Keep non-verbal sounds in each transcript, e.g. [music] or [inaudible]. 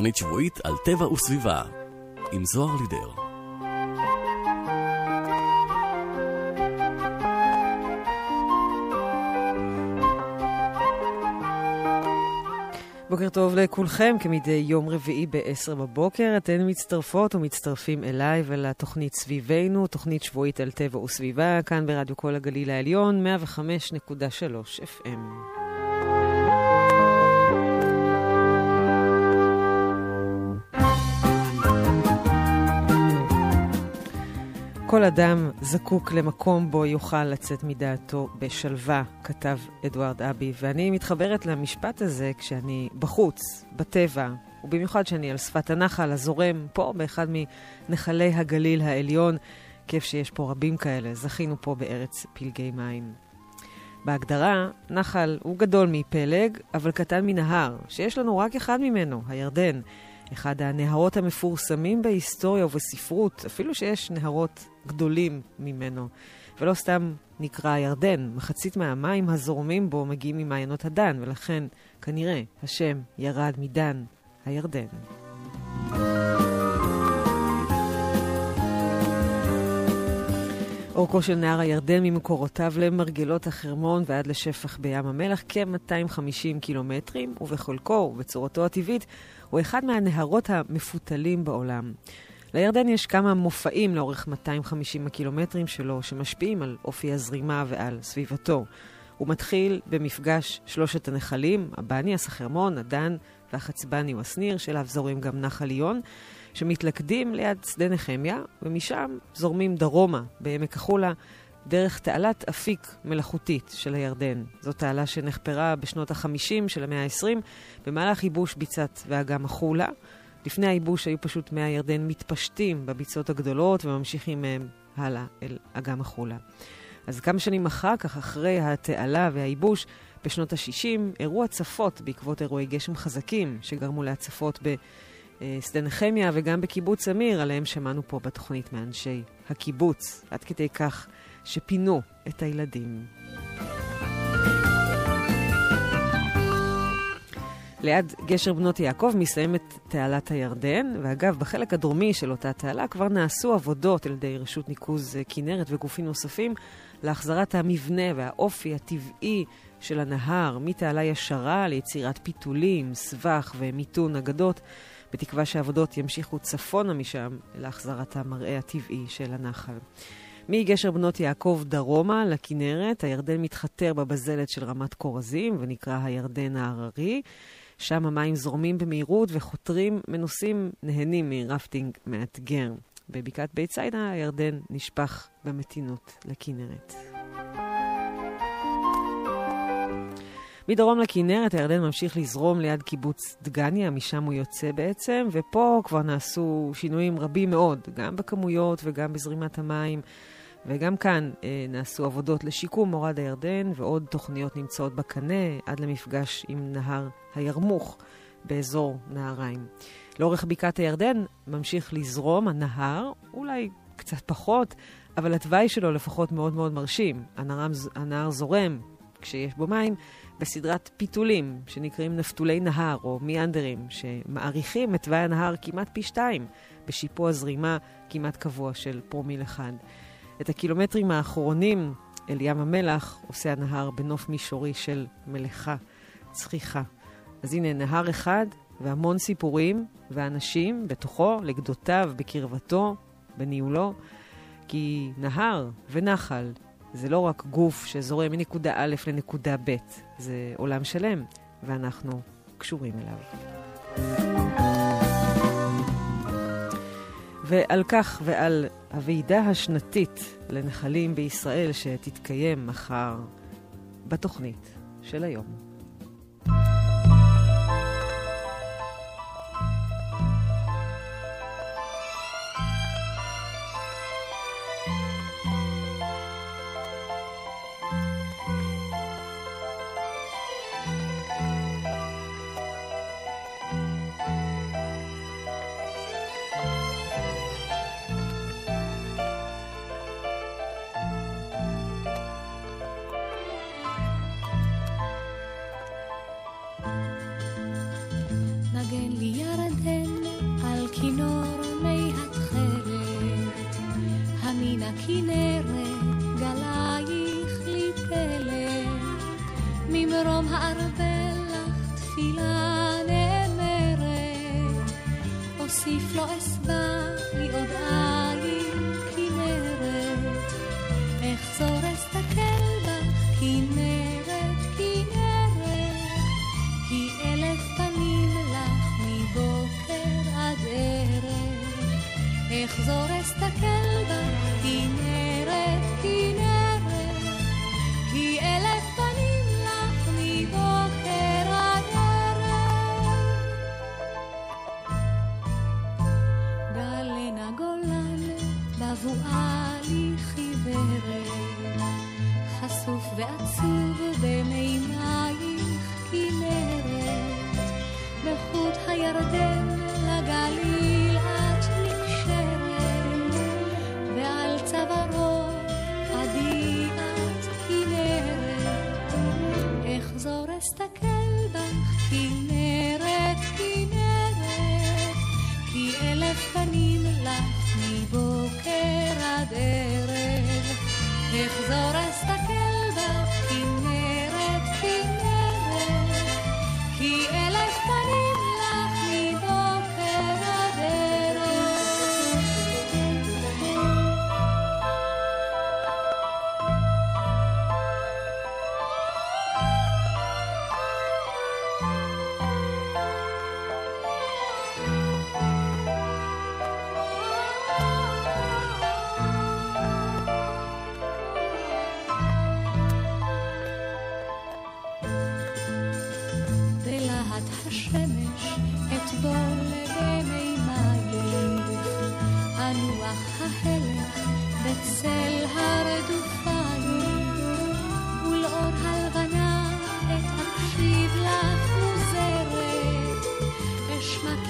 תוכנית שבועית על טבע וסביבה, עם זוהר לידר. בוקר טוב לכולכם, כמדי יום רביעי ב-10 בבוקר. אתן מצטרפות ומצטרפים אליי ולתוכנית סביבנו, תוכנית שבועית על טבע וסביבה, כאן ברדיו כל הגליל העליון, 105.3 FM. כל אדם זקוק למקום בו יוכל לצאת מדעתו בשלווה, כתב אדוארד אבי, ואני מתחברת למשפט הזה כשאני בחוץ, בטבע, ובמיוחד כשאני על שפת הנחל הזורם פה באחד מנחלי הגליל העליון, כיף שיש פה רבים כאלה, זכינו פה בארץ פלגי מים. בהגדרה, נחל הוא גדול מפלג, אבל קטן מנהר, שיש לנו רק אחד ממנו, הירדן. אחד הנהרות המפורסמים בהיסטוריה ובספרות, אפילו שיש נהרות גדולים ממנו. ולא סתם נקרא הירדן, מחצית מהמים הזורמים בו מגיעים ממעיינות הדן, ולכן כנראה השם ירד מדן, הירדן. אורכו של נהר הירדן ממקורותיו למרגלות החרמון ועד לשפך בים המלח כ-250 קילומטרים, ובחלקו ובצורתו הטבעית הוא אחד מהנהרות המפותלים בעולם. לירדן יש כמה מופעים לאורך 250 הקילומטרים שלו, שמשפיעים על אופי הזרימה ועל סביבתו. הוא מתחיל במפגש שלושת הנחלים, הבניאס, החרמון, הדן והחצבני או השניר, שאליו זורמים גם נחל עיון, שמתלכדים ליד שדה נחמיה, ומשם זורמים דרומה, בעמק החולה, דרך תעלת אפיק מלאכותית של הירדן. זו תעלה שנחפרה בשנות ה-50 של המאה ה-20 במהלך ייבוש ביצת ואגם החולה. לפני הייבוש היו פשוט מי הירדן מתפשטים בביצות הגדולות וממשיכים מהם הלאה אל אגם החולה. אז כמה שנים אחר כך, אחרי התעלה והייבוש, בשנות ה-60, אירעו הצפות בעקבות אירועי גשם חזקים שגרמו להצפות בשדה נחמיה וגם בקיבוץ אמיר, עליהם שמענו פה בתוכנית מאנשי הקיבוץ. עד כדי כך שפינו את הילדים. ליד גשר בנות יעקב מסיימת תעלת הירדן, ואגב, בחלק הדרומי של אותה תעלה כבר נעשו עבודות על ידי רשות ניקוז כנרת וגופים נוספים להחזרת המבנה והאופי הטבעי של הנהר, מתעלה ישרה ליצירת פיתולים, סבך ומיתון אגדות, בתקווה שהעבודות ימשיכו צפונה משם להחזרת המראה הטבעי של הנחל. מגשר בנות יעקב דרומה לכנרת, הירדן מתחתר בבזלת של רמת כורזים ונקרא הירדן ההררי. שם המים זורמים במהירות וחותרים מנוסים נהנים מרפטינג מאתגר. בבקעת בית סיידה הירדן נשפך במתינות לכנרת. מדרום לכנרת הירדן ממשיך לזרום ליד קיבוץ דגניה, משם הוא יוצא בעצם, ופה כבר נעשו שינויים רבים מאוד, גם בכמויות וגם בזרימת המים. וגם כאן אה, נעשו עבודות לשיקום מורד הירדן, ועוד תוכניות נמצאות בקנה עד למפגש עם נהר הירמוך באזור נהריים. לאורך בקעת הירדן ממשיך לזרום הנהר, אולי קצת פחות, אבל התוואי שלו לפחות מאוד מאוד מרשים. הנהר, הנהר זורם, כשיש בו מים, בסדרת פיתולים שנקראים נפתולי נהר או מיאנדרים, שמאריכים את תוואי הנהר כמעט פי שתיים, בשיפוע זרימה כמעט קבוע של פרומיל אחד. את הקילומטרים האחרונים אל ים המלח עושה הנהר בנוף מישורי של מלאכה, צחיחה. אז הנה נהר אחד והמון סיפורים ואנשים בתוכו, לגדותיו, בקרבתו, בניהולו. כי נהר ונחל זה לא רק גוף שזורם מנקודה א' לנקודה ב', זה עולם שלם, ואנחנו קשורים אליו. ועל כך ועל הוועידה השנתית לנחלים בישראל שתתקיים מחר בתוכנית של היום.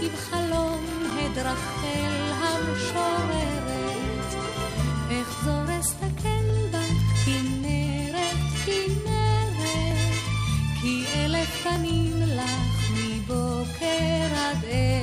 כבחלום הדרחל המשוררת, אחזור אסתכל בך כנרת, כנרת, כי אלף פנים לך מבוקר עד ערב.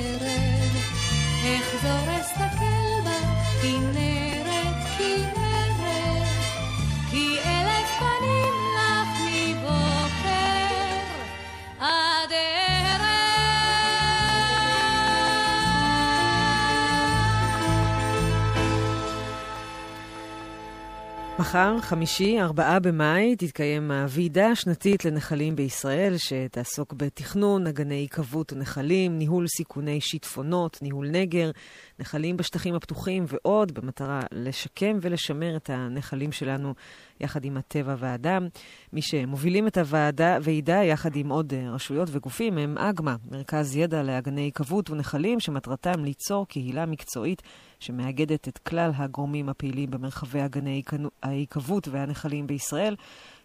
מחר, חמישי, ארבעה במאי, תתקיים הוועידה השנתית לנחלים בישראל, שתעסוק בתכנון אגני היקוות ונחלים, ניהול סיכוני שיטפונות, ניהול נגר, נחלים בשטחים הפתוחים ועוד, במטרה לשקם ולשמר את הנחלים שלנו יחד עם הטבע והאדם. מי שמובילים את הוועידה יחד עם עוד אה, רשויות וגופים הם אגמה, מרכז ידע לאגני היקוות ונחלים, שמטרתם ליצור קהילה מקצועית שמאגדת את כלל הגורמים הפעילים במרחבי אגני ההיקוות והנחלים בישראל.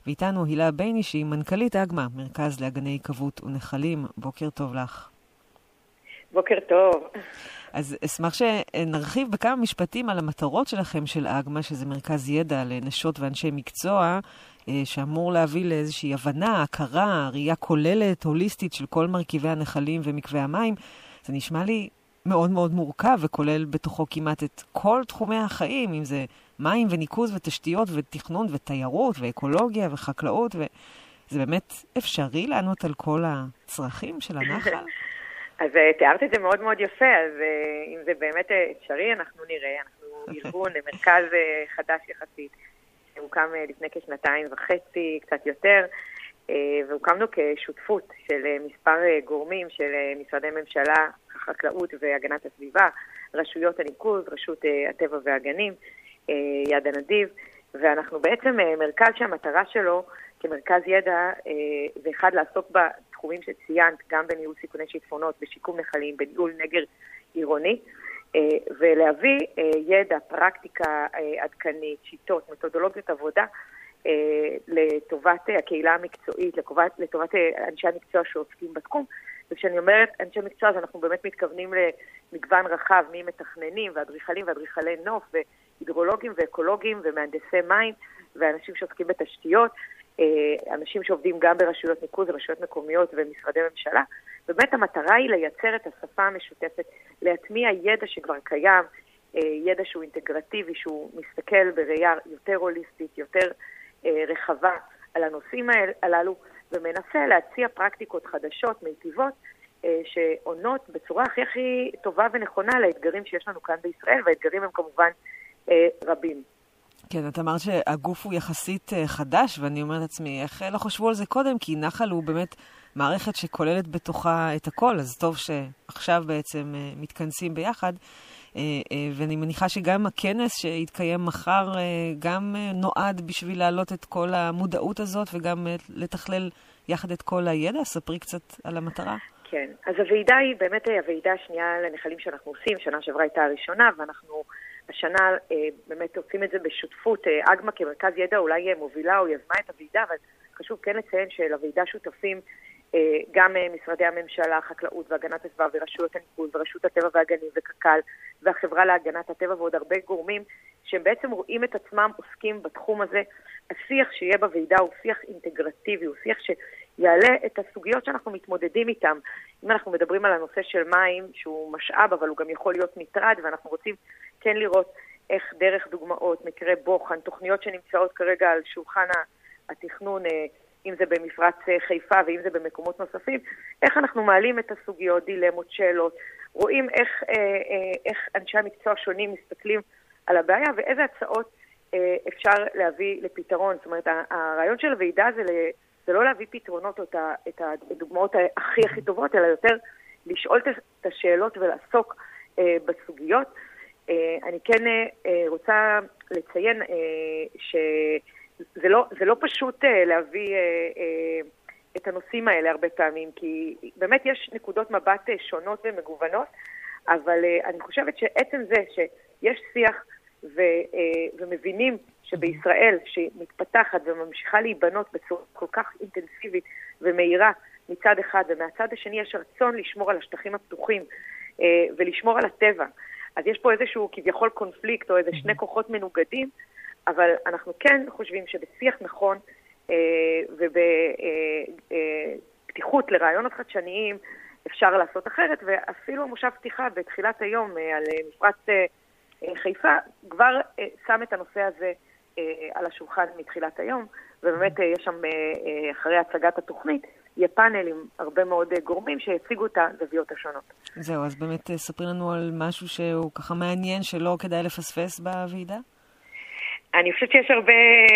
ואיתנו הילה בייני, שהיא מנכ"לית אגמה, מרכז לאגני היקוות ונחלים. בוקר טוב לך. בוקר טוב. אז אשמח שנרחיב בכמה משפטים על המטרות שלכם של אגמה, שזה מרכז ידע לנשות ואנשי מקצוע, אה, שאמור להביא לאיזושהי הבנה, הכרה, ראייה כוללת, הוליסטית של כל מרכיבי הנחלים ומקווי המים. זה נשמע לי מאוד מאוד מורכב וכולל בתוכו כמעט את כל תחומי החיים, אם זה מים וניקוז ותשתיות ותכנון ותיירות ואקולוגיה וחקלאות, וזה באמת אפשרי לענות על כל הצרכים של הנחל? [laughs] אז אה, תיארת את זה מאוד מאוד יפה, אז אה, אם זה באמת אה, אפשרי, אנחנו נראה. אנחנו [laughs] ארגון, מרכז חדש יחסית, שהוקם לפני כשנתיים וחצי, קצת יותר, והוקמנו כשותפות של מספר גורמים של משרדי ממשלה, החקלאות והגנת הסביבה, רשויות הניקוז, רשות הטבע והגנים, יד הנדיב, ואנחנו בעצם מרכז שהמטרה שלו כמרכז ידע, זה אחד לעסוק בתחומים שציינת, גם בניהול סיכוני שיטפונות, בשיקום נחלים, בניהול נגר עירוני, ולהביא ידע, פרקטיקה עדכנית, שיטות, מתודולוגיות עבודה, לטובת הקהילה המקצועית, לטובת, לטובת אנשי המקצוע שעוסקים בתחום. וכשאני אומרת אנשי מקצוע, אז אנחנו באמת מתכוונים למגוון רחב ממתכננים ואדריכלים ואדריכלי נוף והידרולוגים ואקולוגים ומהנדסי מים ואנשים שעוסקים בתשתיות, אה, אנשים שעובדים גם ברשויות ניקוז, רשויות מקומיות ומשרדי ממשלה. באמת המטרה היא לייצר את השפה המשותפת, להטמיע ידע שכבר קיים, אה, ידע שהוא אינטגרטיבי, שהוא מסתכל בראייה יותר הוליסטית, יותר אה, רחבה על הנושאים הללו, ומנסה להציע פרקטיקות חדשות, מיטיבות, שעונות בצורה הכי הכי טובה ונכונה לאתגרים שיש לנו כאן בישראל, והאתגרים הם כמובן רבים. כן, את אמרת שהגוף הוא יחסית חדש, ואני אומרת לעצמי, איך לא חשבו על זה קודם? כי נחל הוא באמת מערכת שכוללת בתוכה את הכל, אז טוב שעכשיו בעצם מתכנסים ביחד. ואני מניחה שגם הכנס שיתקיים מחר גם נועד בשביל להעלות את כל המודעות הזאת וגם לתכלל יחד את כל הידע. ספרי קצת על המטרה. כן, אז הוועידה היא באמת הוועידה השנייה לנחלים שאנחנו עושים. שנה שעברה הייתה הראשונה, ואנחנו השנה באמת עושים את זה בשותפות. אגמה כמרכז ידע אולי מובילה או יזמה את הוועידה, אבל חשוב כן לציין שלוועידה שותפים גם משרדי הממשלה, חקלאות והגנת הסביבה ורשויות הניקוז ורשות הטבע והגנים וקק"ל והחברה להגנת הטבע ועוד הרבה גורמים שהם בעצם רואים את עצמם עוסקים בתחום הזה. השיח שיהיה בוועידה הוא שיח אינטגרטיבי, הוא שיח שיעלה את הסוגיות שאנחנו מתמודדים איתן. אם אנחנו מדברים על הנושא של מים, שהוא משאב אבל הוא גם יכול להיות מטרד, ואנחנו רוצים כן לראות איך דרך דוגמאות, מקרה בוחן, תוכניות שנמצאות כרגע על שולחן התכנון, אם זה במפרץ חיפה ואם זה במקומות נוספים, איך אנחנו מעלים את הסוגיות, דילמות, שאלות, רואים איך, איך אנשי המקצוע השונים מסתכלים על הבעיה ואיזה הצעות אפשר להביא לפתרון. זאת אומרת, הרעיון של הוועידה זה, זה לא להביא פתרונות או את הדוגמאות הכי הכי טובות, אלא יותר לשאול את השאלות ולעסוק בסוגיות. אני כן רוצה לציין ש... זה לא, זה לא פשוט uh, להביא uh, uh, את הנושאים האלה הרבה פעמים, כי באמת יש נקודות מבט שונות ומגוונות, אבל אני חושבת שעצם זה שיש שיח ו, ומבינים שבישראל, שמתפתחת וממשיכה להיבנות בצורה כל כך אינטנסיבית ומהירה מצד אחד, ומהצד השני יש רצון לשמור על השטחים הפתוחים ולשמור על הטבע. אז יש פה איזשהו כביכול קונפליקט או איזה שני כוחות מנוגדים, אבל אנחנו כן חושבים שבשיח נכון אה, ובפתיחות אה, אה, לרעיונות חדשניים אפשר לעשות אחרת, ואפילו מושב פתיחה בתחילת היום אה, על מפרץ אה, חיפה כבר אה, שם את הנושא הזה אה, על השולחן מתחילת היום, ובאמת אה, יש שם, אה, אה, אחרי הצגת התוכנית, יהיה פאנל עם הרבה מאוד גורמים שיציגו את הזוויות השונות. זהו, אז באמת ספרי לנו על משהו שהוא ככה מעניין, שלא כדאי לפספס בוועידה? אני חושבת שיש הרבה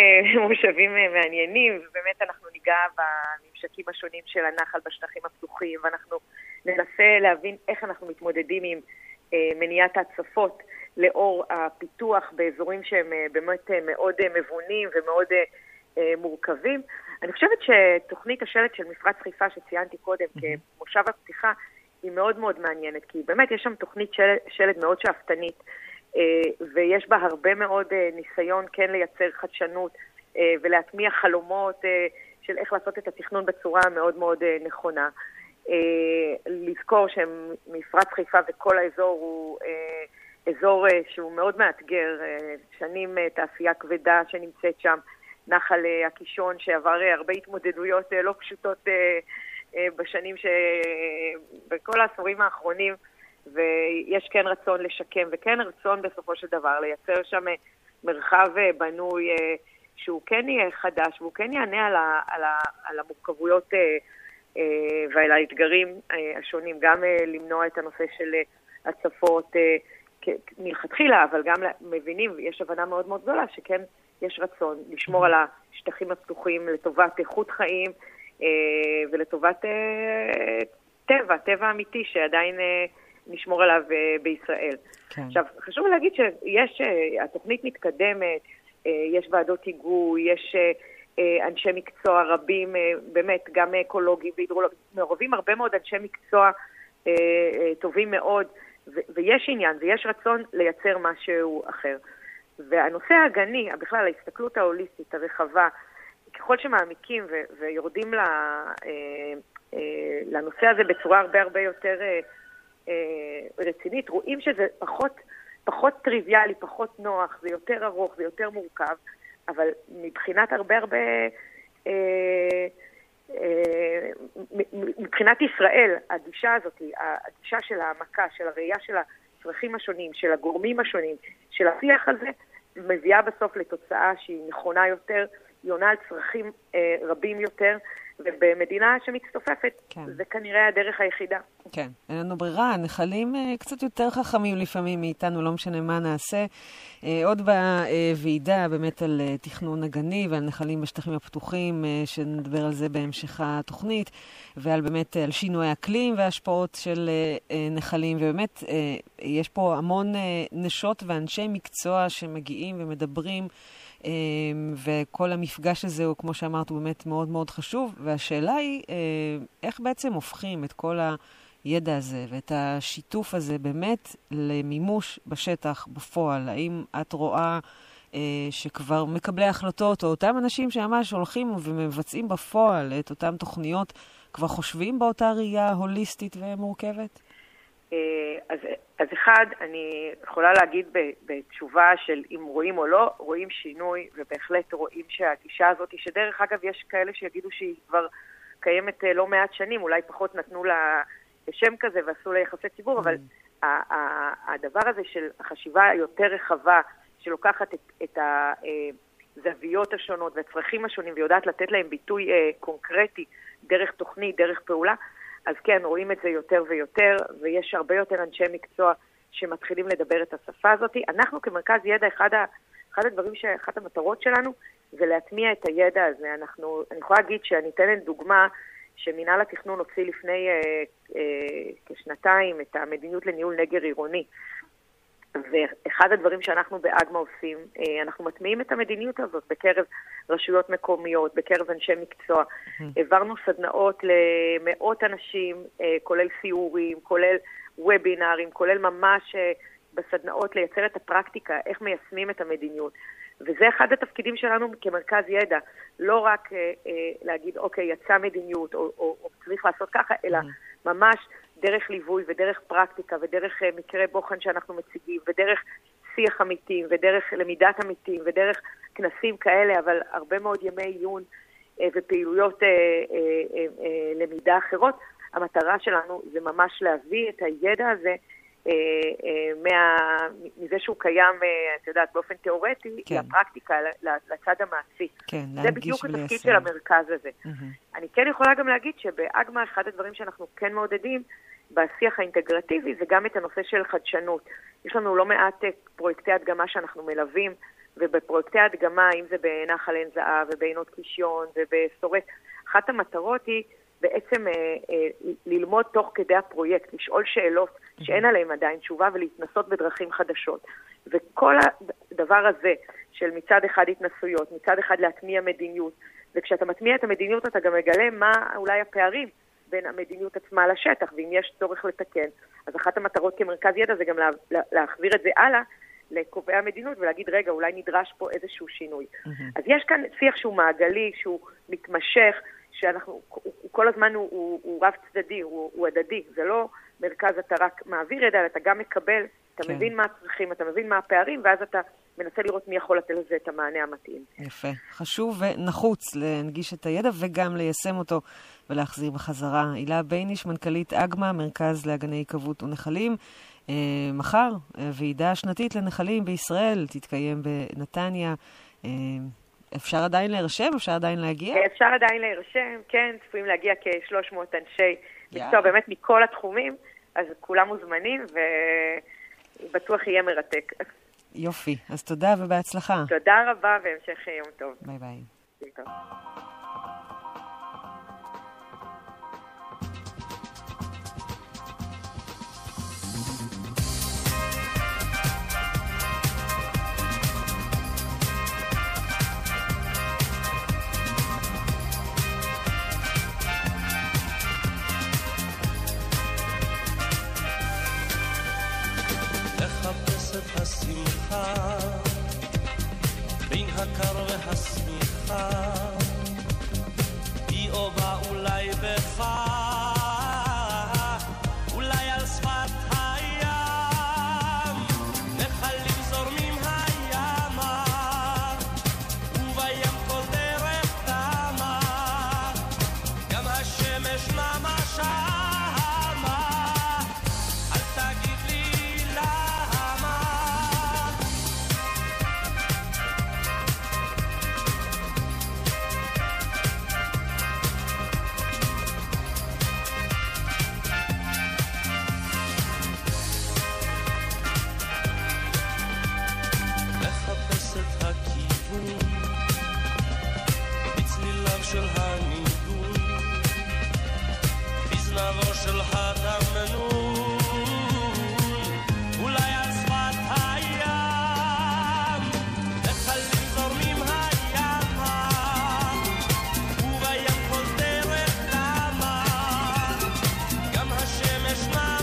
[laughs] מושבים מעניינים, ובאמת אנחנו ניגע בממשקים השונים של הנחל בשטחים הפתוחים, ואנחנו ננסה להבין איך אנחנו מתמודדים עם אה, מניעת ההצפות לאור הפיתוח באזורים שהם אה, באמת אה, מאוד מבונים ומאוד מורכבים. אני חושבת שתוכנית השלט של מפרץ חיפה שציינתי קודם כמושב הפתיחה היא מאוד מאוד מעניינת, כי באמת יש שם תוכנית שלט, שלט מאוד שאפתנית. ויש בה הרבה מאוד ניסיון כן לייצר חדשנות ולהטמיע חלומות של איך לעשות את התכנון בצורה מאוד מאוד נכונה. לזכור שמפרץ חיפה וכל האזור הוא אזור שהוא מאוד מאתגר, שנים תעשייה כבדה שנמצאת שם, נחל הקישון שעבר הרבה התמודדויות לא פשוטות בשנים, ש... בכל העשורים האחרונים. ויש כן רצון לשקם, וכן רצון בסופו של דבר לייצר שם מרחב בנוי שהוא כן יהיה חדש, והוא כן יענה על, ה, על, ה, על המורכבויות ועל האתגרים השונים, גם למנוע את הנושא של הצפות מלכתחילה, אבל גם מבינים, יש הבנה מאוד מאוד גדולה שכן יש רצון לשמור על השטחים הפתוחים לטובת איכות חיים ולטובת טבע, טבע אמיתי שעדיין... נשמור עליו uh, בישראל. כן. עכשיו, חשוב להגיד שיש, uh, התוכנית מתקדמת, uh, יש ועדות היגוי, יש אנשי מקצוע רבים, באמת, גם אקולוגים והידרולוגים, מעורבים הרבה מאוד אנשי מקצוע טובים מאוד, ויש עניין ויש רצון לייצר משהו אחר. והנושא האגני, בכלל ההסתכלות ההוליסטית, הרחבה, ככל שמעמיקים ויורדים לנושא הזה בצורה הרבה הרבה יותר... אה, רצינית, רואים שזה פחות, פחות טריוויאלי, פחות נוח, זה יותר ארוך, זה יותר מורכב, אבל מבחינת הרבה הרבה... אה, אה, מבחינת ישראל, הגישה הזאת, הגישה של העמקה, של הראייה של הצרכים השונים, של הגורמים השונים, של השיח הזה, מביאה בסוף לתוצאה שהיא נכונה יותר, היא עונה על צרכים רבים יותר, ובמדינה שמצטופפת, כן. זה כנראה הדרך היחידה. כן, אין לנו ברירה. הנחלים uh, קצת יותר חכמים לפעמים מאיתנו, לא משנה מה נעשה. Uh, עוד בוועידה באמת על uh, תכנון הגני ועל נחלים בשטחים הפתוחים, uh, שנדבר על זה בהמשך התוכנית, ועל באמת uh, על שינוי אקלים והשפעות של uh, uh, נחלים, ובאמת uh, יש פה המון uh, נשות ואנשי מקצוע שמגיעים ומדברים. אמ, וכל המפגש הזה הוא, כמו שאמרת, הוא באמת מאוד מאוד חשוב. והשאלה היא, אה, איך בעצם הופכים את כל הידע הזה ואת השיתוף הזה באמת למימוש בשטח, בפועל? האם את רואה... אה, שכבר מקבלי החלטות, או אותם אנשים שממש הולכים ומבצעים בפועל את אותן תוכניות, כבר חושבים באותה ראייה הוליסטית ומורכבת? אה, אז, אז אחד, אני יכולה להגיד בתשובה של אם רואים או לא, רואים שינוי, ובהחלט רואים שהגישה הזאת, שדרך אגב, יש כאלה שיגידו שהיא כבר קיימת אה, לא מעט שנים, אולי פחות נתנו לה שם כזה ועשו לה יחסי ציבור, אבל mm. הדבר הזה של החשיבה היותר רחבה, שלוקחת את, את הזוויות אה, השונות והצרכים השונים ויודעת לתת להם ביטוי קונקרטי דרך תוכנית, דרך פעולה, אז כן, רואים את זה יותר ויותר, ויש הרבה יותר אנשי מקצוע שמתחילים לדבר את השפה הזאת. אנחנו כמרכז ידע, אחד, ה, אחד הדברים, ש, אחת המטרות שלנו זה להטמיע את הידע הזה. אנחנו, אני יכולה להגיד שאני אתן דוגמה שמינהל התכנון הוציא לפני אה, אה, כשנתיים את המדיניות לניהול נגר עירוני. ואחד הדברים שאנחנו באגמה עושים, אה, אנחנו מטמיעים את המדיניות הזאת בקרב רשויות מקומיות, בקרב אנשי מקצוע. העברנו סדנאות למאות אנשים, אה, כולל סיורים, כולל וובינארים, כולל ממש אה, בסדנאות לייצר את הפרקטיקה, איך מיישמים את המדיניות. וזה אחד התפקידים שלנו כמרכז ידע, לא רק להגיד, אוקיי, יצאה מדיניות, או, או, או צריך לעשות ככה, אלא ממש דרך ליווי ודרך פרקטיקה ודרך uh, מקרה בוחן שאנחנו מציגים ודרך שיח עמיתים ודרך למידת עמיתים ודרך כנסים כאלה, אבל הרבה מאוד ימי עיון uh, ופעילויות uh, למידה אחרות. המטרה שלנו זה ממש להביא את הידע הזה מה, מזה שהוא קיים, uh, את יודעת, באופן תיאורטי, כן. לפרקטיקה, לצד המעשי. כן, להנגיש וליישם. זה בדיוק התפקיד של המרכז הזה. Mm-hmm. אני כן יכולה גם להגיד שבאגמה אחד הדברים שאנחנו כן מעודדים, בשיח האינטגרטיבי זה גם את הנושא של חדשנות. יש לנו לא מעט אה, פרויקטי הדגמה שאנחנו מלווים, ובפרויקטי הדגמה, אם זה בנחל עין זהב ובעינות קישיון ובסורק, אחת המטרות היא בעצם אה, אה, ללמוד תוך כדי הפרויקט, לשאול שאלות שאין עליהן עדיין תשובה ולהתנסות בדרכים חדשות. וכל הדבר הזה של מצד אחד התנסויות, מצד אחד להטמיע מדיניות, וכשאתה מטמיע את המדיניות אתה גם מגלה מה אולי הפערים בין המדיניות עצמה לשטח, ואם יש צורך לתקן, אז אחת המטרות כמרכז ידע זה גם לה, לה, להחזיר את זה הלאה לקובעי המדיניות ולהגיד, רגע, אולי נדרש פה איזשהו שינוי. Mm-hmm. אז יש כאן שיח שהוא מעגלי, שהוא מתמשך, שאנחנו, הוא, הוא כל הזמן הוא, הוא, הוא רב צדדי, הוא, הוא הדדי, זה לא מרכז אתה רק מעביר ידע, אתה גם מקבל, אתה כן. מבין מה הצרכים, אתה מבין מה הפערים, ואז אתה מנסה לראות מי יכול לתת לזה את המענה המתאים. יפה. חשוב ונחוץ להנגיש את הידע וגם ליישם אותו ולהחזיר בחזרה. הילה בייניש, מנכ"לית אגמה, מרכז לאגני עיקבות ונחלים. אה, מחר, אה, ועידה שנתית לנחלים בישראל תתקיים בנתניה. אה, אפשר עדיין להירשם? אפשר עדיין להגיע? אפשר עדיין להירשם, כן, צפויים להגיע כ-300 אנשי מקצוע באמת מכל התחומים, אז כולם מוזמנים ובטוח יהיה מרתק. יופי, אז תודה ובהצלחה. תודה רבה והמשך יום טוב. ביי ביי. והחם, בין הקר והשמיכה, היא או בא אולי בחם. mesma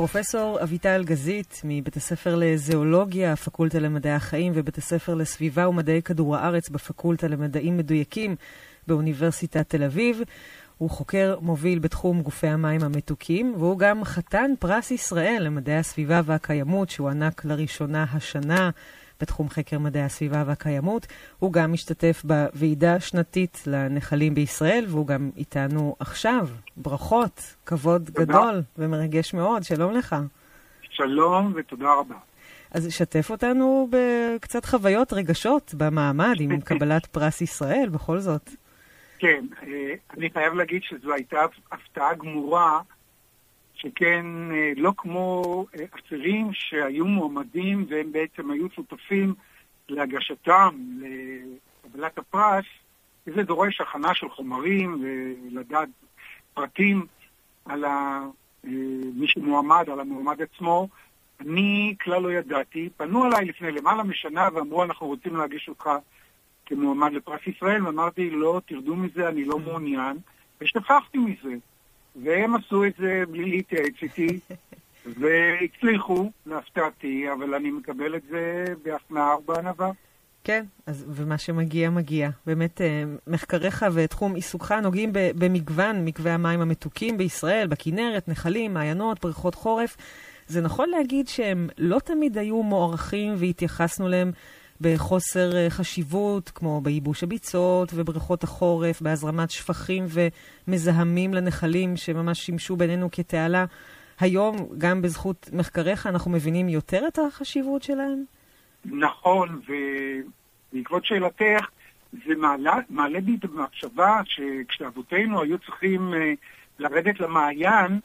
פרופסור אביטל גזית מבית הספר לזואולוגיה, הפקולטה למדעי החיים ובית הספר לסביבה ומדעי כדור הארץ בפקולטה למדעים מדויקים באוניברסיטת תל אביב. הוא חוקר מוביל בתחום גופי המים המתוקים, והוא גם חתן פרס ישראל למדעי הסביבה והקיימות, שהוענק לראשונה השנה בתחום חקר מדעי הסביבה והקיימות. הוא גם משתתף בוועידה השנתית לנחלים בישראל, והוא גם איתנו עכשיו. ברכות, כבוד תודה. גדול ומרגש מאוד. שלום לך. שלום ותודה רבה. אז שתף אותנו בקצת חוויות, רגשות במעמד עם [laughs] קבלת פרס ישראל, בכל זאת. כן, אה, אני חייב להגיד שזו הייתה הפתעה גמורה שכן אה, לא כמו אה, אסירים שהיו מועמדים והם בעצם היו שותפים להגשתם לקבלת הפרס, זה דורש הכנה של חומרים ולדעת פרטים על ה... אה, מי שמועמד, על המועמד עצמו. אני כלל לא ידעתי. פנו אליי לפני למעלה משנה ואמרו, אנחנו רוצים להגיש אותך כמועמד לפרס ישראל, ואמרתי, לא, תרדו מזה, אני לא מעוניין, ושכחתי מזה. והם עשו את זה בלי להתייעץ איתי, [laughs] והצליחו, להפתעתי, אבל אני מקבל את זה בהכנעה ובענווה. כן, אז, ומה שמגיע, מגיע. באמת, אה, מחקריך ותחום עיסוקך נוגעים במגוון מקווי המים המתוקים בישראל, בכנרת, נחלים, מעיינות, בריכות חורף. זה נכון להגיד שהם לא תמיד היו מוערכים והתייחסנו אליהם בחוסר אה, חשיבות, כמו בייבוש הביצות ובריכות החורף, בהזרמת שפכים ומזהמים לנחלים שממש שימשו בינינו כתעלה. היום, גם בזכות מחקריך, אנחנו מבינים יותר את החשיבות שלהם? נכון, ובעקבות שאלתך, זה מעלה, מעלה בי את המחשבה שכשאבותינו היו צריכים uh, לרדת למעיין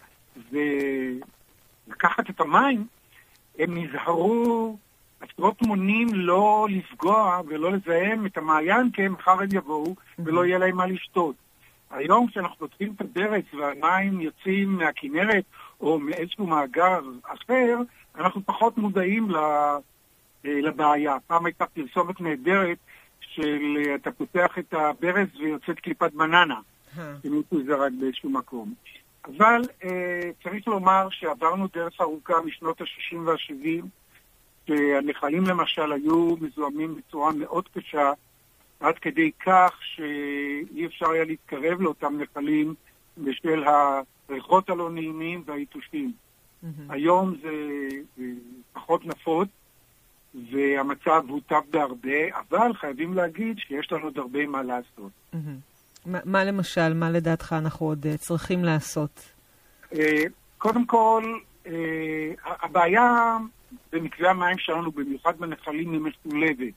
ולקחת את המים, הם נזהרו עשרות מונים לא לפגוע ולא לזהם את המעיין, כי מחר הם יבואו ולא יהיה להם מה לשתות. היום כשאנחנו פותחים את הברץ והמים יוצאים מהכנרת או מאיזשהו מאגר אחר, אנחנו פחות מודעים לבעיה. פעם הייתה פרסומת נהדרת של אתה פותח את הברז ויוצאת קליפת בננה, אם מישהו זרק באיזשהו מקום. אבל אה, צריך לומר שעברנו דרך ארוכה משנות ה-60 וה-70, שהנחלים למשל היו מזוהמים בצורה מאוד קשה, עד כדי כך שאי אפשר היה להתקרב לאותם נחלים בשל הריחות הלא נעימים והיתושים. Mm-hmm. היום זה פחות נפוץ, והמצב הוטב בהרבה, אבל חייבים להגיד שיש לנו עוד הרבה מה לעשות. Mm-hmm. ما, מה למשל, מה לדעתך אנחנו עוד uh, צריכים לעשות? Uh, קודם כל, uh, הבעיה במקרה המים שלנו, במיוחד בנחלים, היא מסולבת.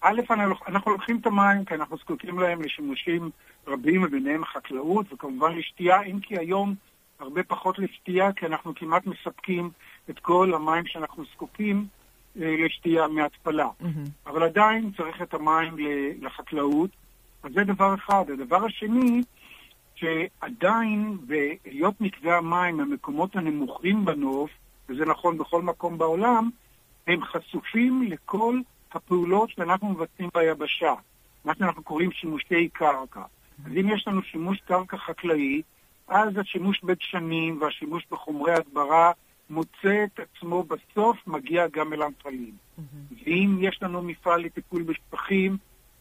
א', אנחנו לוקחים את המים כי אנחנו זקוקים להם לשימושים רבים, וביניהם חקלאות, וכמובן לשתייה, אם כי היום הרבה פחות לשתייה, כי אנחנו כמעט מספקים את כל המים שאנחנו זקוקים אה, לשתייה מהתפלה. מהמם. אבל עדיין צריך את המים לחקלאות. אז זה דבר אחד. הדבר השני, שעדיין בהיות מקווה המים המקומות הנמוכים בנוף, וזה נכון בכל מקום בעולם, הם חשופים לכל הפעולות שאנחנו מבצעים ביבשה, מה שאנחנו קוראים שימושי קרקע. אז אם יש לנו שימוש קרקע חקלאי, אז השימוש בדשנים והשימוש בחומרי הדברה מוצא את עצמו בסוף מגיע גם אל המפעלים. ואם יש לנו מפעל לטיפול בשפכים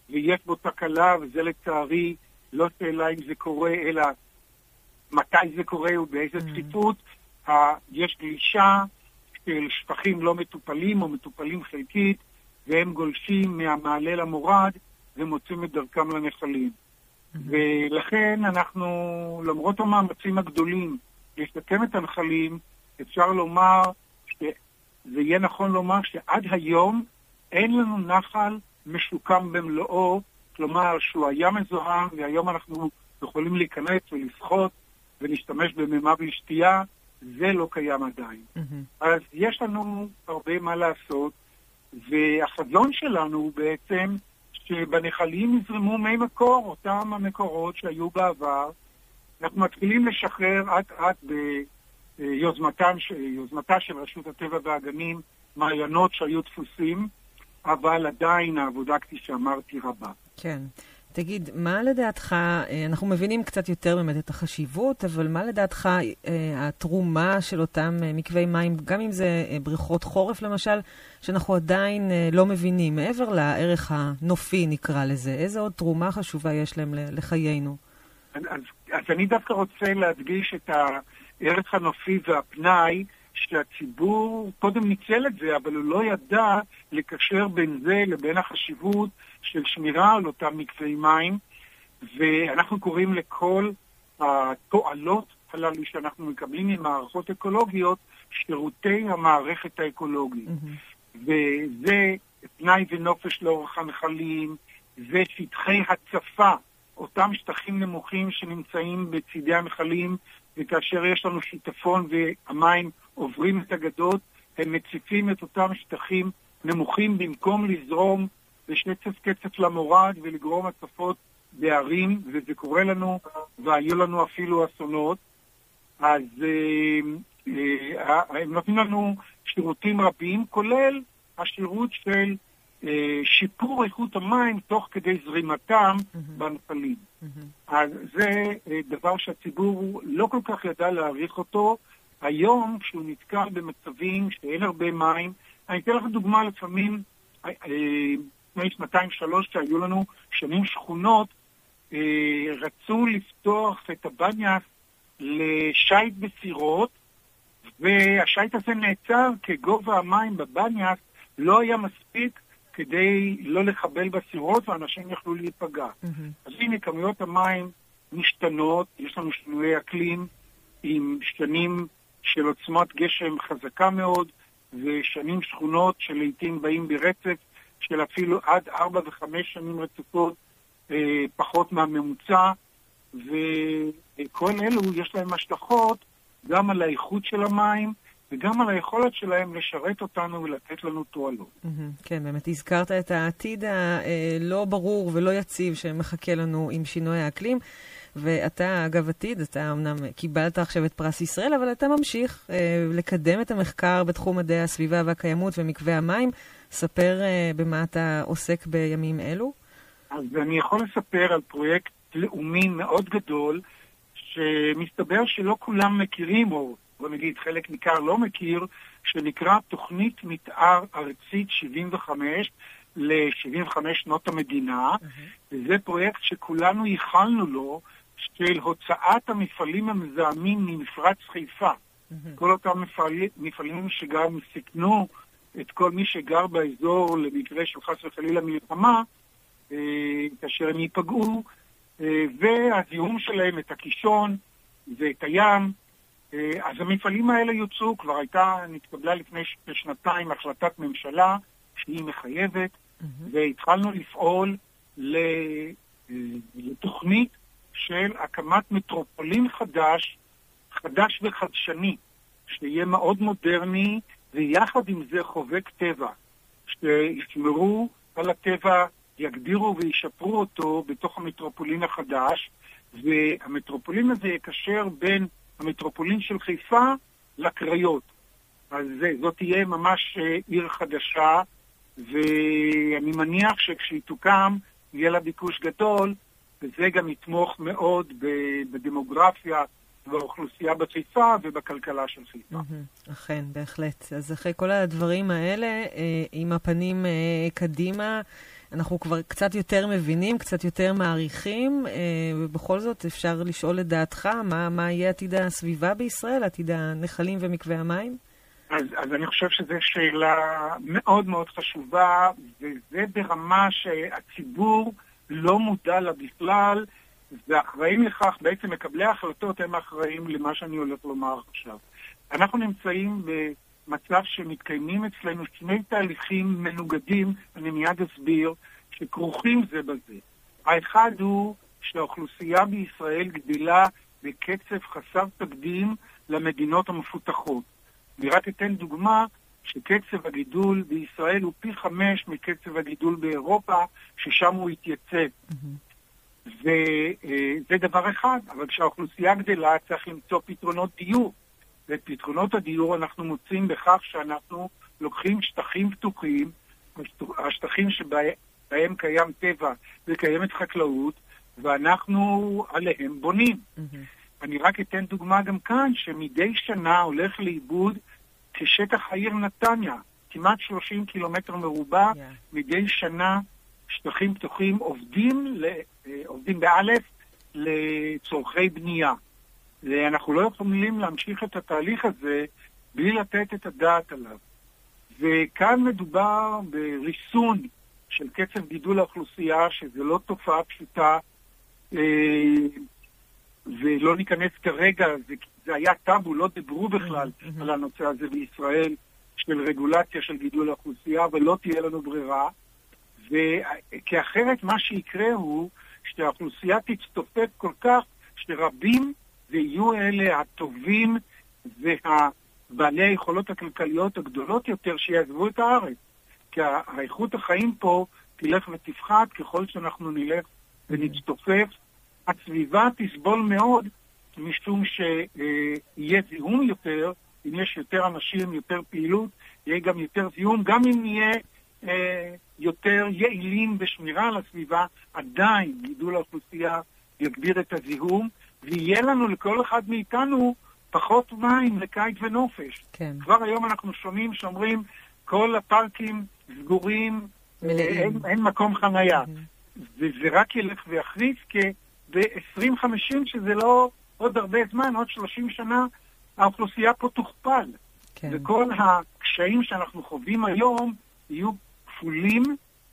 ויש בו תקלה, וזה לצערי לא שאלה אם זה קורה, אלא מתי זה קורה ובאיזה דחיפות, יש גלישה של שפכים לא מטופלים או מטופלים חלקית, והם גולשים מהמעלה למורד ומוצאים את דרכם לנחלים. ולכן אנחנו, למרות המאמצים הגדולים לשקם את הנחלים, אפשר לומר, שזה יהיה נכון לומר שעד היום אין לנו נחל משוקם במלואו, כלומר שהוא היה מזוהם והיום אנחנו יכולים להיכנס ולשחות ולהשתמש במימיו לשתייה, זה לא קיים עדיין. מהמם. אז יש לנו הרבה מה לעשות, והחזון שלנו הוא בעצם שבנחלים יזרמו מי מקור, אותם המקורות שהיו בעבר. אנחנו מתחילים לשחרר אט אט ביוזמתה יוזמתה של רשות הטבע והגנים מעיינות שהיו דפוסים, אבל עדיין העבודה, כפי שאמרתי, רבה. כן. תגיד, מה לדעתך, אה, אנחנו מבינים קצת יותר באמת את החשיבות, אבל מה לדעתך אה, התרומה של אותם אה, מקווי מים, גם אם זה בריכות חורף למשל, שאנחנו עדיין לא מבינים, מעבר לערך הנופי נקרא לזה, איזה עוד תרומה חשובה יש להם לחיינו? אז, אז אני דווקא רוצה להדגיש את הערך הנופי והפנאי, שהציבור קודם ניצל את זה, אבל הוא לא ידע לקשר בין זה לבין החשיבות של שמירה על אותם מקווי מים, ואנחנו קוראים לכל התועלות הללו שאנחנו מקבלים ממערכות אקולוגיות, שירותי המערכת האקולוגית. מהמם. וזה פנאי ונופש לאורך הנחלים, זה שטחי הצפה, אותם שטחים נמוכים שנמצאים בצידי הנחלים, וכאשר יש לנו שיטפון והמים עוברים את הגדות, הם מציפים את אותם שטחים נמוכים במקום לזרום בשצף קצף למורד ולגרום הצפות בערים, וזה קורה לנו, והיו לנו אפילו אסונות. אז אה, אה, הם נותנים לנו שירותים רבים, כולל השירות של אה, שיפור איכות המים תוך כדי זרימתם בנחלים. מהמם. אז זה אה, דבר שהציבור לא כל כך ידע להעריך אותו. היום, כשהוא נתקל במצבים שאין הרבה מים, אני אתן לך דוגמה, לפעמים, אה, אה, לפני שנתיים-שלוש שהיו לנו שנים שכונות, אה, רצו לפתוח את הבניאס לשייט בסירות, והשייט הזה נעצר כי גובה המים בבניאס לא היה מספיק כדי לא לחבל בסירות ואנשים יכלו להיפגע. מהמם. אז הנה, כמויות המים משתנות, יש לנו שינויי אקלים עם שנים של עוצמת גשם חזקה מאוד, ושנים שכונות שלעיתים באים ברצף של אפילו עד ארבע וחמש שנים רצופות, אה, פחות מהממוצע, וכל אלו יש להם השלכות גם על האיכות של המים וגם על היכולת שלהם לשרת אותנו ולתת לנו תועלות. מהמם. כן, באמת הזכרת את העתיד הלא ברור ולא יציב שמחכה לנו עם שינוי האקלים. ואתה, אגב עתיד, אתה אמנם קיבלת עכשיו את פרס ישראל, אבל אתה ממשיך אה, לקדם את המחקר בתחום מדעי הסביבה והקיימות ומקווי המים. ספר אה, במה אתה עוסק בימים אלו. אז אני יכול לספר על פרויקט לאומי מאוד גדול, שמסתבר שלא כולם מכירים, או בוא נגיד חלק ניכר לא מכיר, שנקרא תוכנית מתאר ארצית 75 ל-75 שנות המדינה, וזה פרויקט שכולנו ייחלנו לו, של הוצאת המפעלים המזהמים ממפרץ חיפה. כל אותם מפעלים, מפעלים שגם סיכנו את כל מי שגר באזור למקרה של חס וחלילה מלחמה, אה, כאשר הם ייפגעו, אה, והזיהום שלהם את הקישון ואת הים. אה, אז המפעלים האלה יוצאו, כבר הייתה, נתקבלה לפני שנתיים החלטת ממשלה שהיא מחייבת, והתחלנו לפעול לתוכנית של הקמת מטרופולין חדש, חדש וחדשני, שיהיה מאוד מודרני, ויחד עם זה חובק טבע, שישמרו על הטבע, יגדירו וישפרו אותו בתוך המטרופולין החדש, והמטרופולין הזה יקשר בין המטרופולין של חיפה לקריות. אז זה, זאת תהיה ממש אה, עיר חדשה, ואני מניח שכשהיא תוקם, יהיה לה ביקוש גדול, וזה גם יתמוך מאוד בדמוגרפיה באוכלוסייה בחיפה ובכלכלה של חיפה. אכן, בהחלט. אז אחרי כל הדברים האלה, אה, עם הפנים אה, קדימה, אנחנו כבר קצת יותר מבינים, קצת יותר מעריכים, אה, ובכל זאת אפשר לשאול את דעתך, מה, מה יהיה עתיד הסביבה בישראל, עתיד הנחלים ומקווי המים? אז, אז אני חושב שזו שאלה מאוד מאוד חשובה, וזה ברמה שהציבור לא מודע לה בכלל, ואחראים לכך, בעצם מקבלי ההחלטות הם אחראים למה שאני הולך לומר עכשיו. אנחנו נמצאים במצב שמתקיימים אצלנו שני תהליכים מנוגדים, אני מיד אסביר, שכרוכים זה בזה. האחד הוא שהאוכלוסייה בישראל גדילה בקצב חסר תקדים למדינות המפותחות. אני רק אתן דוגמה שקצב הגידול בישראל הוא פי חמש מקצב הגידול באירופה, ששם הוא התייצב. Mm-hmm. וזה דבר אחד, אבל כשהאוכלוסייה גדלה צריך למצוא פתרונות דיור. ואת פתרונות הדיור אנחנו מוצאים בכך שאנחנו לוקחים שטחים פתוחים, השטחים שבהם קיים טבע וקיימת חקלאות, ואנחנו עליהם בונים. Mm-hmm. אני רק אתן דוגמה גם כאן, שמדי שנה הולך לאיבוד כשטח העיר נתניה, כמעט 30 קילומטר מרובע, yeah. מדי שנה שטחים פתוחים עובדים, ל, אה, עובדים באלף לצורכי בנייה. ואנחנו לא יכולים להמשיך את התהליך הזה בלי לתת את הדעת עליו. וכאן מדובר בריסון של קצב גידול האוכלוסייה, שזה לא תופעה פשוטה, אה, ולא ניכנס כרגע, זה, זה היה טאבו, לא דיברו בכלל mm-hmm. על הנושא הזה בישראל, של רגולציה של גידול האוכלוסייה, ולא תהיה לנו ברירה. כי אחרת מה שיקרה הוא שהאוכלוסייה תצטופף כל כך, שרבים ויהיו אלה הטובים והבעלי היכולות הכלכליות הגדולות יותר שיעזבו את הארץ. כי האיכות החיים פה תלך ותפחת ככל שאנחנו נלך ונצטופף. הסביבה תסבול מאוד משום שיהיה זיהום יותר, אם יש יותר אנשים, יותר פעילות, יהיה גם יותר זיהום, גם אם נהיה אה, יותר יעילים בשמירה על הסביבה, עדיין גידול האוכלוסייה יגביר את הזיהום, ויהיה לנו לכל אחד מאיתנו פחות מים לקיץ ונופש. כן. כבר היום אנחנו שומעים שאומרים, כל הפארקים סגורים, אין, אין מקום חנייה. Mm-hmm. וזה רק ילך ויחריף, כי ב-2050, שזה לא עוד הרבה זמן, עוד 30 שנה, האוכלוסייה פה תוכפל. כן. וכל הקשיים שאנחנו חווים היום יהיו כפולים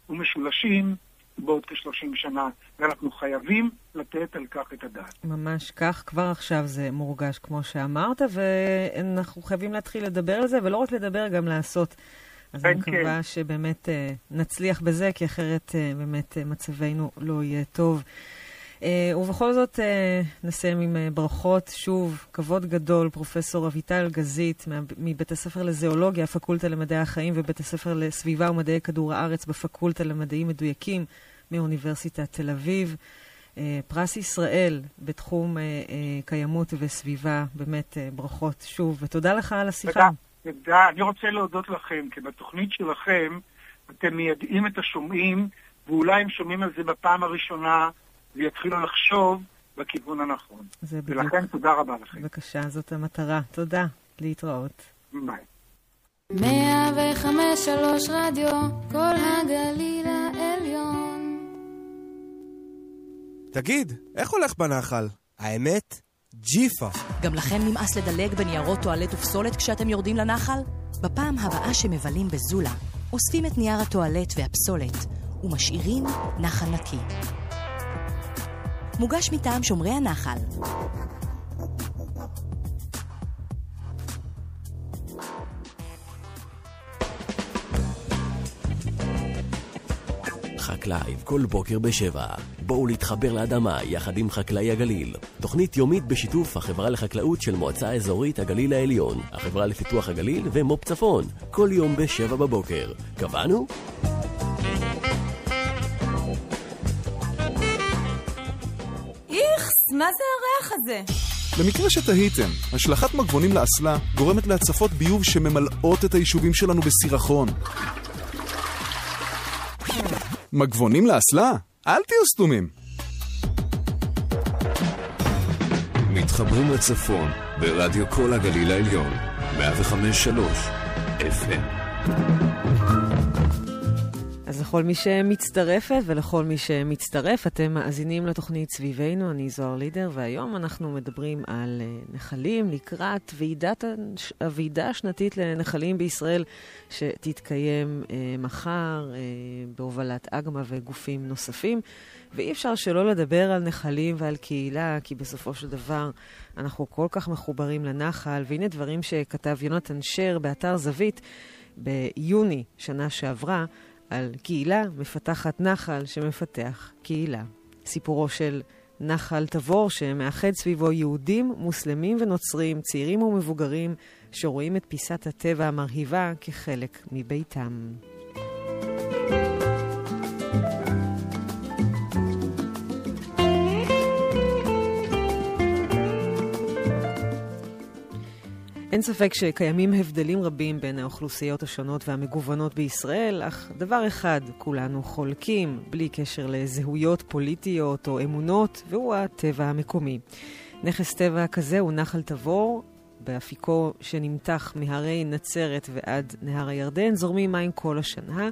ומשולשים בעוד כ-30 שנה, ואנחנו חייבים לתת על כך את הדעת. ממש כך, כבר עכשיו זה מורגש, כמו שאמרת, ואנחנו חייבים להתחיל לדבר על זה, ולא רק לדבר, גם לעשות. אז אני כן. מקווה כן. שבאמת uh, נצליח בזה, כי אחרת uh, באמת uh, מצבנו לא יהיה טוב. Uh, ובכל זאת, uh, נסיים עם uh, ברכות. שוב, כבוד גדול, פרופסור אביטל גזית, מבית הספר לזואולוגיה, הפקולטה למדעי החיים, ובית הספר לסביבה ומדעי כדור הארץ בפקולטה למדעים מדויקים מאוניברסיטת תל אביב. פרס ישראל בתחום קיימות וסביבה, באמת ברכות שוב, ותודה לך על השיחה. תודה, תודה. אני רוצה להודות לכם, כי בתוכנית שלכם אתם מיידעים את השומעים, ואולי הם שומעים על זה בפעם הראשונה. ויתחילו לחשוב בכיוון הנכון. זה בדיוק. ולכן תודה רבה לכם. בבקשה, זאת המטרה. תודה. להתראות. ביי. 105 רדיו, כל הגליל העליון. תגיד, איך הולך בנחל? האמת? ג'יפה. גם לכם נמאס לדלג בניירות טואלט ופסולת כשאתם יורדים לנחל? בפעם הבאה שמבלים בזולה, אוספים את נייר הטואלט והפסולת ומשאירים נחל נקי. מוגש מטעם שומרי הנחל. לייב כל בוקר בשבע. בואו להתחבר לאדמה יחד עם חקלאי הגליל. תוכנית יומית בשיתוף החברה לחקלאות של מועצה אזורית הגליל העליון, החברה לפיתוח הגליל ומו"פ צפון. כל יום בשבע בבוקר. קבענו? מה זה הריח הזה? למקרה שתהיתם, השלכת מגבונים לאסלה גורמת להצפות ביוב שממלאות את היישובים שלנו בסירחון. מגבונים לאסלה? אל תהיו סתומים. מתחברים לצפון ברדיו כל הגליל העליון, 105.3 FM. לכל מי שמצטרפת ולכל מי שמצטרף, אתם מאזינים לתוכנית סביבנו, אני זוהר לידר, והיום אנחנו מדברים על uh, נחלים לקראת ועידת, הוועידה השנתית לנחלים בישראל, שתתקיים uh, מחר uh, בהובלת אגמה וגופים נוספים. ואי אפשר שלא לדבר על נחלים ועל קהילה, כי בסופו של דבר אנחנו כל כך מחוברים לנחל, והנה דברים שכתב יונתן שר באתר זווית ביוני שנה שעברה. על קהילה מפתחת נחל שמפתח קהילה. סיפורו של נחל תבור שמאחד סביבו יהודים, מוסלמים ונוצרים, צעירים ומבוגרים, שרואים את פיסת הטבע המרהיבה כחלק מביתם. אין ספק שקיימים הבדלים רבים בין האוכלוסיות השונות והמגוונות בישראל, אך דבר אחד כולנו חולקים, בלי קשר לזהויות פוליטיות או אמונות, והוא הטבע המקומי. נכס טבע כזה הוא נחל תבור, באפיקו שנמתח מהרי נצרת ועד נהר הירדן, זורמים מים כל השנה.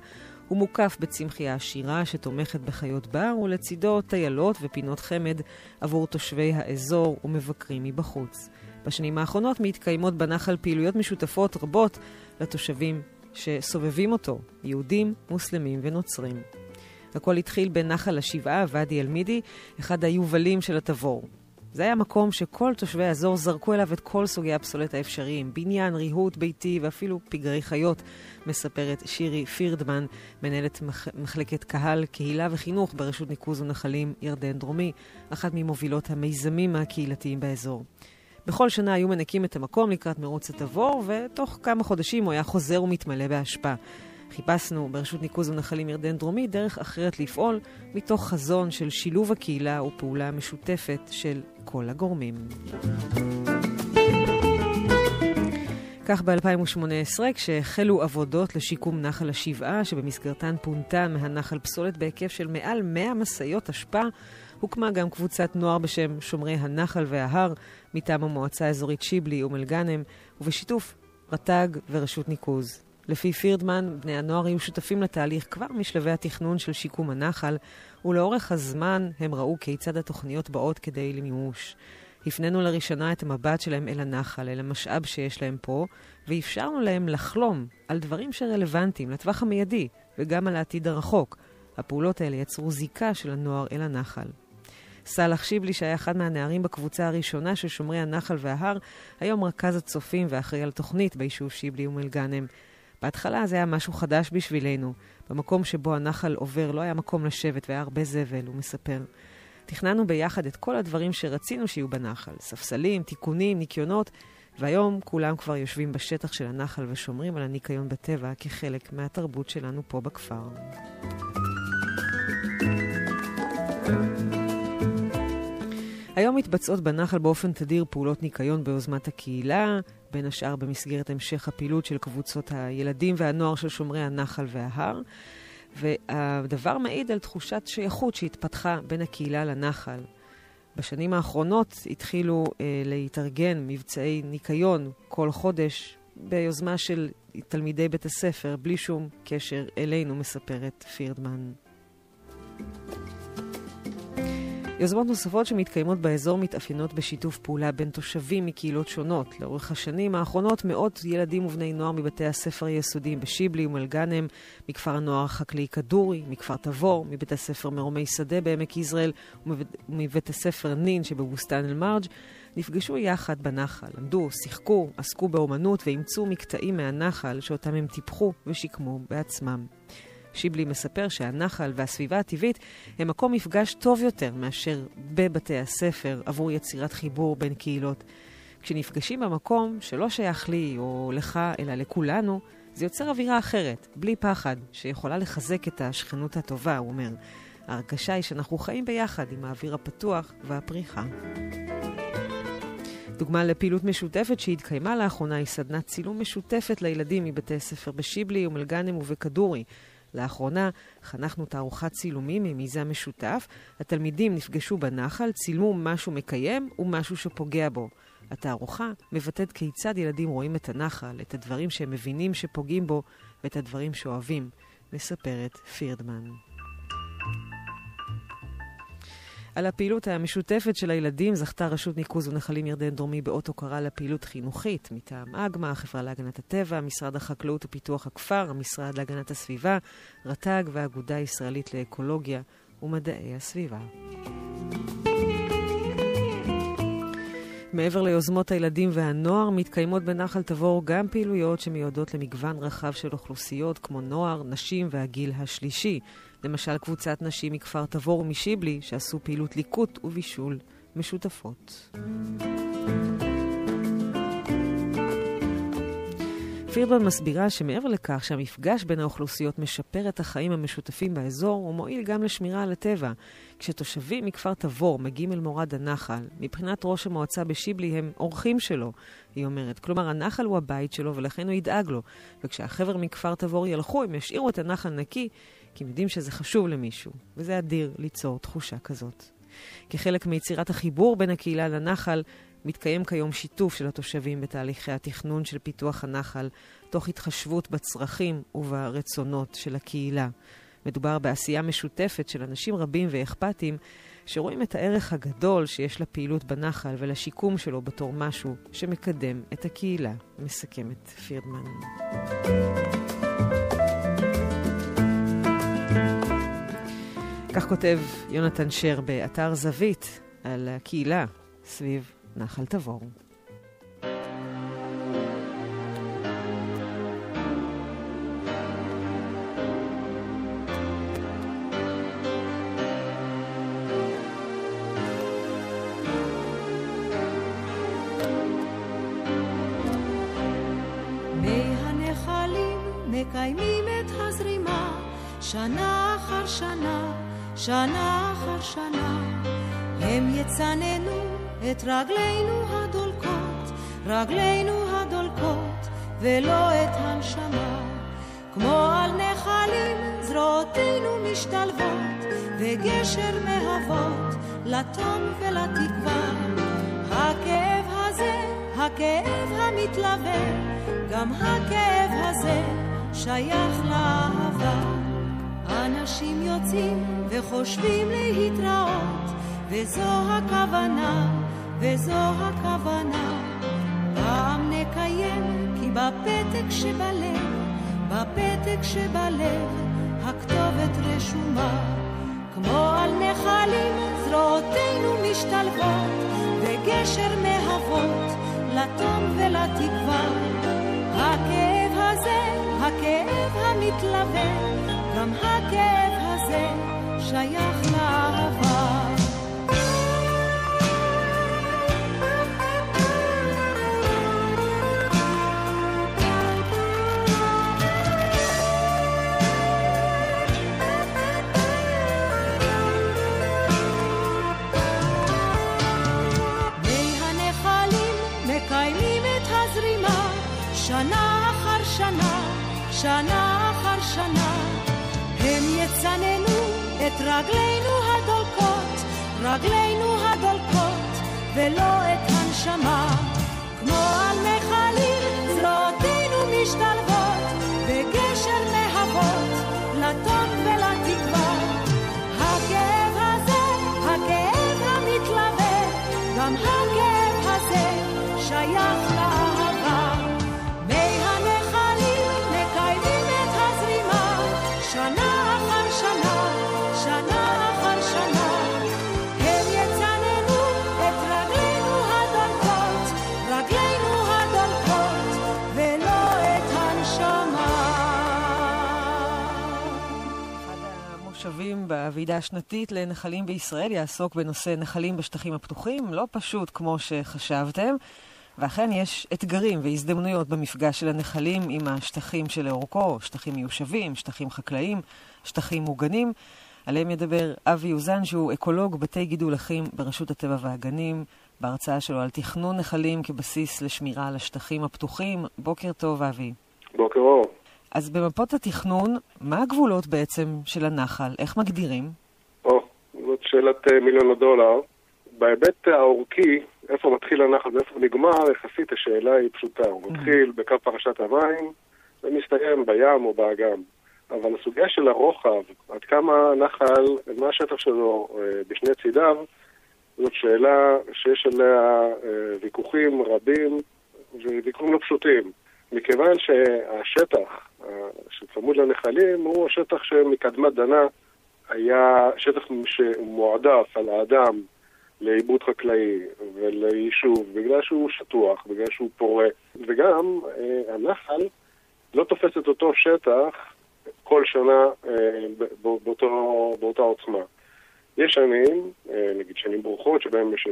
הוא מוקף בצמחייה עשירה שתומכת בחיות בר, ולצידו טיילות ופינות חמד עבור תושבי האזור ומבקרים מבחוץ. בשנים האחרונות מתקיימות בנחל פעילויות משותפות רבות לתושבים שסובבים אותו, יהודים, מוסלמים ונוצרים. הכל התחיל בנחל השבעה, ואדי אל-מידי, אחד היובלים של התבור. זה היה מקום שכל תושבי האזור זרקו אליו את כל סוגי הפסולת האפשריים, בניין, ריהוט, ביתי ואפילו פגרי חיות, מספרת שירי פירדמן, מנהלת מח... מחלקת קהל, קהילה וחינוך ברשות ניקוז ונחלים ירדן דרומי, אחת ממובילות המיזמים הקהילתיים באזור. בכל שנה היו מנקים את המקום לקראת מרוץ התבור, ותוך כמה חודשים הוא היה חוזר ומתמלא באשפה. חיפשנו ברשות ניקוז ונחלים ירדן דרומי דרך אחרת לפעול, מתוך חזון של שילוב הקהילה ופעולה משותפת של כל הגורמים. כך ב-2018, כשהחלו עבודות לשיקום נחל השבעה, שבמסגרתן פונתה מהנחל פסולת בהיקף של מעל 100 משאיות אשפה, הוקמה גם קבוצת נוער בשם שומרי הנחל וההר, מטעם המועצה האזורית שיבלי אום אל-גאנם, ובשיתוף רט"ג ורשות ניקוז. לפי פירדמן, בני הנוער היו שותפים לתהליך כבר משלבי התכנון של שיקום הנחל, ולאורך הזמן הם ראו כיצד התוכניות באות כדי למימוש. הפנינו לראשונה את המבט שלהם אל הנחל, אל המשאב שיש להם פה, ואפשרנו להם לחלום על דברים שרלוונטיים לטווח המיידי, וגם על העתיד הרחוק. הפעולות האלה יצרו זיקה של הנוער אל הנחל. סאלח שיבלי, שהיה אחד מהנערים בקבוצה הראשונה של שומרי הנחל וההר, היום רכז הצופים ואחראי על תוכנית ביישוב שיבלי אום אל-גאנם. בהתחלה זה היה משהו חדש בשבילנו. במקום שבו הנחל עובר לא היה מקום לשבת והיה הרבה זבל, הוא מספר. תכננו ביחד את כל הדברים שרצינו שיהיו בנחל, ספסלים, תיקונים, ניקיונות, והיום כולם כבר יושבים בשטח של הנחל ושומרים על הניקיון בטבע כחלק מהתרבות שלנו פה בכפר. היום מתבצעות בנחל באופן תדיר פעולות ניקיון ביוזמת הקהילה, בין השאר במסגרת המשך הפעילות של קבוצות הילדים והנוער של שומרי הנחל וההר. והדבר מעיד על תחושת שייכות שהתפתחה בין הקהילה לנחל. בשנים האחרונות התחילו אה, להתארגן מבצעי ניקיון כל חודש ביוזמה של תלמידי בית הספר, בלי שום קשר אלינו, מספרת פירדמן. יוזמות נוספות שמתקיימות באזור מתאפיינות בשיתוף פעולה בין תושבים מקהילות שונות. לאורך השנים האחרונות מאות ילדים ובני נוער מבתי הספר היסודיים בשיבלי ומלגנם, מכפר הנוער החקלאי כדורי, מכפר תבור, מבית הספר מרומי שדה בעמק יזרעאל ומבית הספר נין שבבוסתן אל-מרג', נפגשו יחד בנחל, למדו, שיחקו, עסקו באומנות ואימצו מקטעים מהנחל שאותם הם טיפחו ושיקמו בעצמם. שיבלי מספר שהנחל והסביבה הטבעית הם מקום מפגש טוב יותר מאשר בבתי הספר עבור יצירת חיבור בין קהילות. כשנפגשים במקום שלא שייך לי או לך, אלא לכולנו, זה יוצר אווירה אחרת, בלי פחד, שיכולה לחזק את השכנות הטובה, הוא אומר. ההרגשה היא שאנחנו חיים ביחד עם האוויר הפתוח והפריחה. דוגמה לפעילות משותפת שהתקיימה לאחרונה היא סדנת צילום משותפת לילדים מבתי ספר בשיבלי, אום אל-גאנם ובכדורי. לאחרונה חנכנו תערוכת צילומים ממיזם משותף. התלמידים נפגשו בנחל, צילמו משהו מקיים ומשהו שפוגע בו. התערוכה מבטאת כיצד ילדים רואים את הנחל, את הדברים שהם מבינים שפוגעים בו ואת הדברים שאוהבים, מספרת פירדמן. על הפעילות המשותפת של הילדים זכתה רשות ניקוז ונחלים ירדן דרומי באות הוקרה לפעילות חינוכית מטעם אגמ"א, החברה להגנת הטבע, משרד החקלאות ופיתוח הכפר, המשרד להגנת הסביבה, רט"ג והאגודה הישראלית לאקולוגיה ומדעי הסביבה. מעבר ליוזמות הילדים והנוער, מתקיימות בנחל תבור גם פעילויות שמיועדות למגוון רחב של אוכלוסיות, כמו נוער, נשים והגיל השלישי. למשל, קבוצת נשים מכפר תבור ומשיבלי, שעשו פעילות ליקוט ובישול משותפות. פירבן מסבירה שמעבר לכך שהמפגש בין האוכלוסיות משפר את החיים המשותפים באזור, הוא מועיל גם לשמירה על הטבע. כשתושבים מכפר תבור מגיעים אל מורד הנחל, מבחינת ראש המועצה בשיבלי הם אורחים שלו, היא אומרת. כלומר, הנחל הוא הבית שלו ולכן הוא ידאג לו. וכשהחבר'ה מכפר תבור ילכו, הם ישאירו את הנחל נקי, כי הם יודעים שזה חשוב למישהו. וזה אדיר ליצור תחושה כזאת. כחלק מיצירת החיבור בין הקהילה לנחל, מתקיים כיום שיתוף של התושבים בתהליכי התכנון של פיתוח הנחל, תוך התחשבות בצרכים וברצונות של הקהילה. מדובר בעשייה משותפת של אנשים רבים ואכפתיים, שרואים את הערך הגדול שיש לפעילות בנחל ולשיקום שלו בתור משהו שמקדם את הקהילה, מסכמת פירדמן. כך כותב יונתן שר באתר זווית על הקהילה סביב נחל תבור. מקיימים את הזרימה שנה אחר שנה, שנה אחר שנה. הם יצננו את רגלינו הדולקות, רגלינו הדולקות, ולא את הנשמה. כמו על נחלים זרועותינו משתלבות, וגשר מהוות לתום ולתקווה. הכאב הזה, הכאב המתלווה, גם הכאב הזה שייך לאהבה. אנשים יוצאים וחושבים להתראות, וזו הכוונה, וזו הכוונה. פעם נקיים, כי בפתק שבלב, בפתק שבלב, הכתובת רשומה. כמו על נחלים זרועותינו משתלבות, וגשר מהוות לתום ולתקווה. הכאב הזה, הכאב המתלווה, גם הכאב הזה שייך הזרימה שנה אחר שנה, שנה את רגלינו הדולקות, רגלינו הדולקות, ולא את הנשמה. כמו על נחלים זרועותינו משתלבות, בגשר מהוות לטוב ולתקווה. הכאב הזה, הכאב המתלווה, גם הכאב בוועידה השנתית לנחלים בישראל יעסוק בנושא נחלים בשטחים הפתוחים, לא פשוט כמו שחשבתם. ואכן יש אתגרים והזדמנויות במפגש של הנחלים עם השטחים שלאורכו, שטחים מיושבים, שטחים חקלאיים, שטחים מוגנים. עליהם ידבר אבי אוזן, שהוא אקולוג בתי גידול אחים ברשות הטבע והגנים, בהרצאה שלו על תכנון נחלים כבסיס לשמירה על השטחים הפתוחים. בוקר טוב, אבי. בוקר אור. אז במפות התכנון, מה הגבולות בעצם של הנחל? איך מגדירים? או, זאת שאלת אה, מיליון הדולר. בהיבט האורכי, איפה מתחיל הנחל ואיפה נגמר, יחסית השאלה היא פשוטה. הוא מתחיל בקו פרשת המים ומסתיים בים או באגם. אבל הסוגיה של הרוחב, עד כמה הנחל, מה השטח שלו אה, בשני צידיו, זאת שאלה שיש עליה אה, ויכוחים רבים וויכוחים לא פשוטים. מכיוון שהשטח אה, שצמוד לנחלים הוא השטח שמקדמת דנה היה שטח שמועדף על האדם לעיבוד חקלאי וליישוב, בגלל שהוא שטוח, בגלל שהוא פורה, וגם אה, הנחל לא תופס את אותו שטח כל שנה אה, באותו, באותה עוצמה. יש שנים, נגיד שנים ברוכות, שבהן יש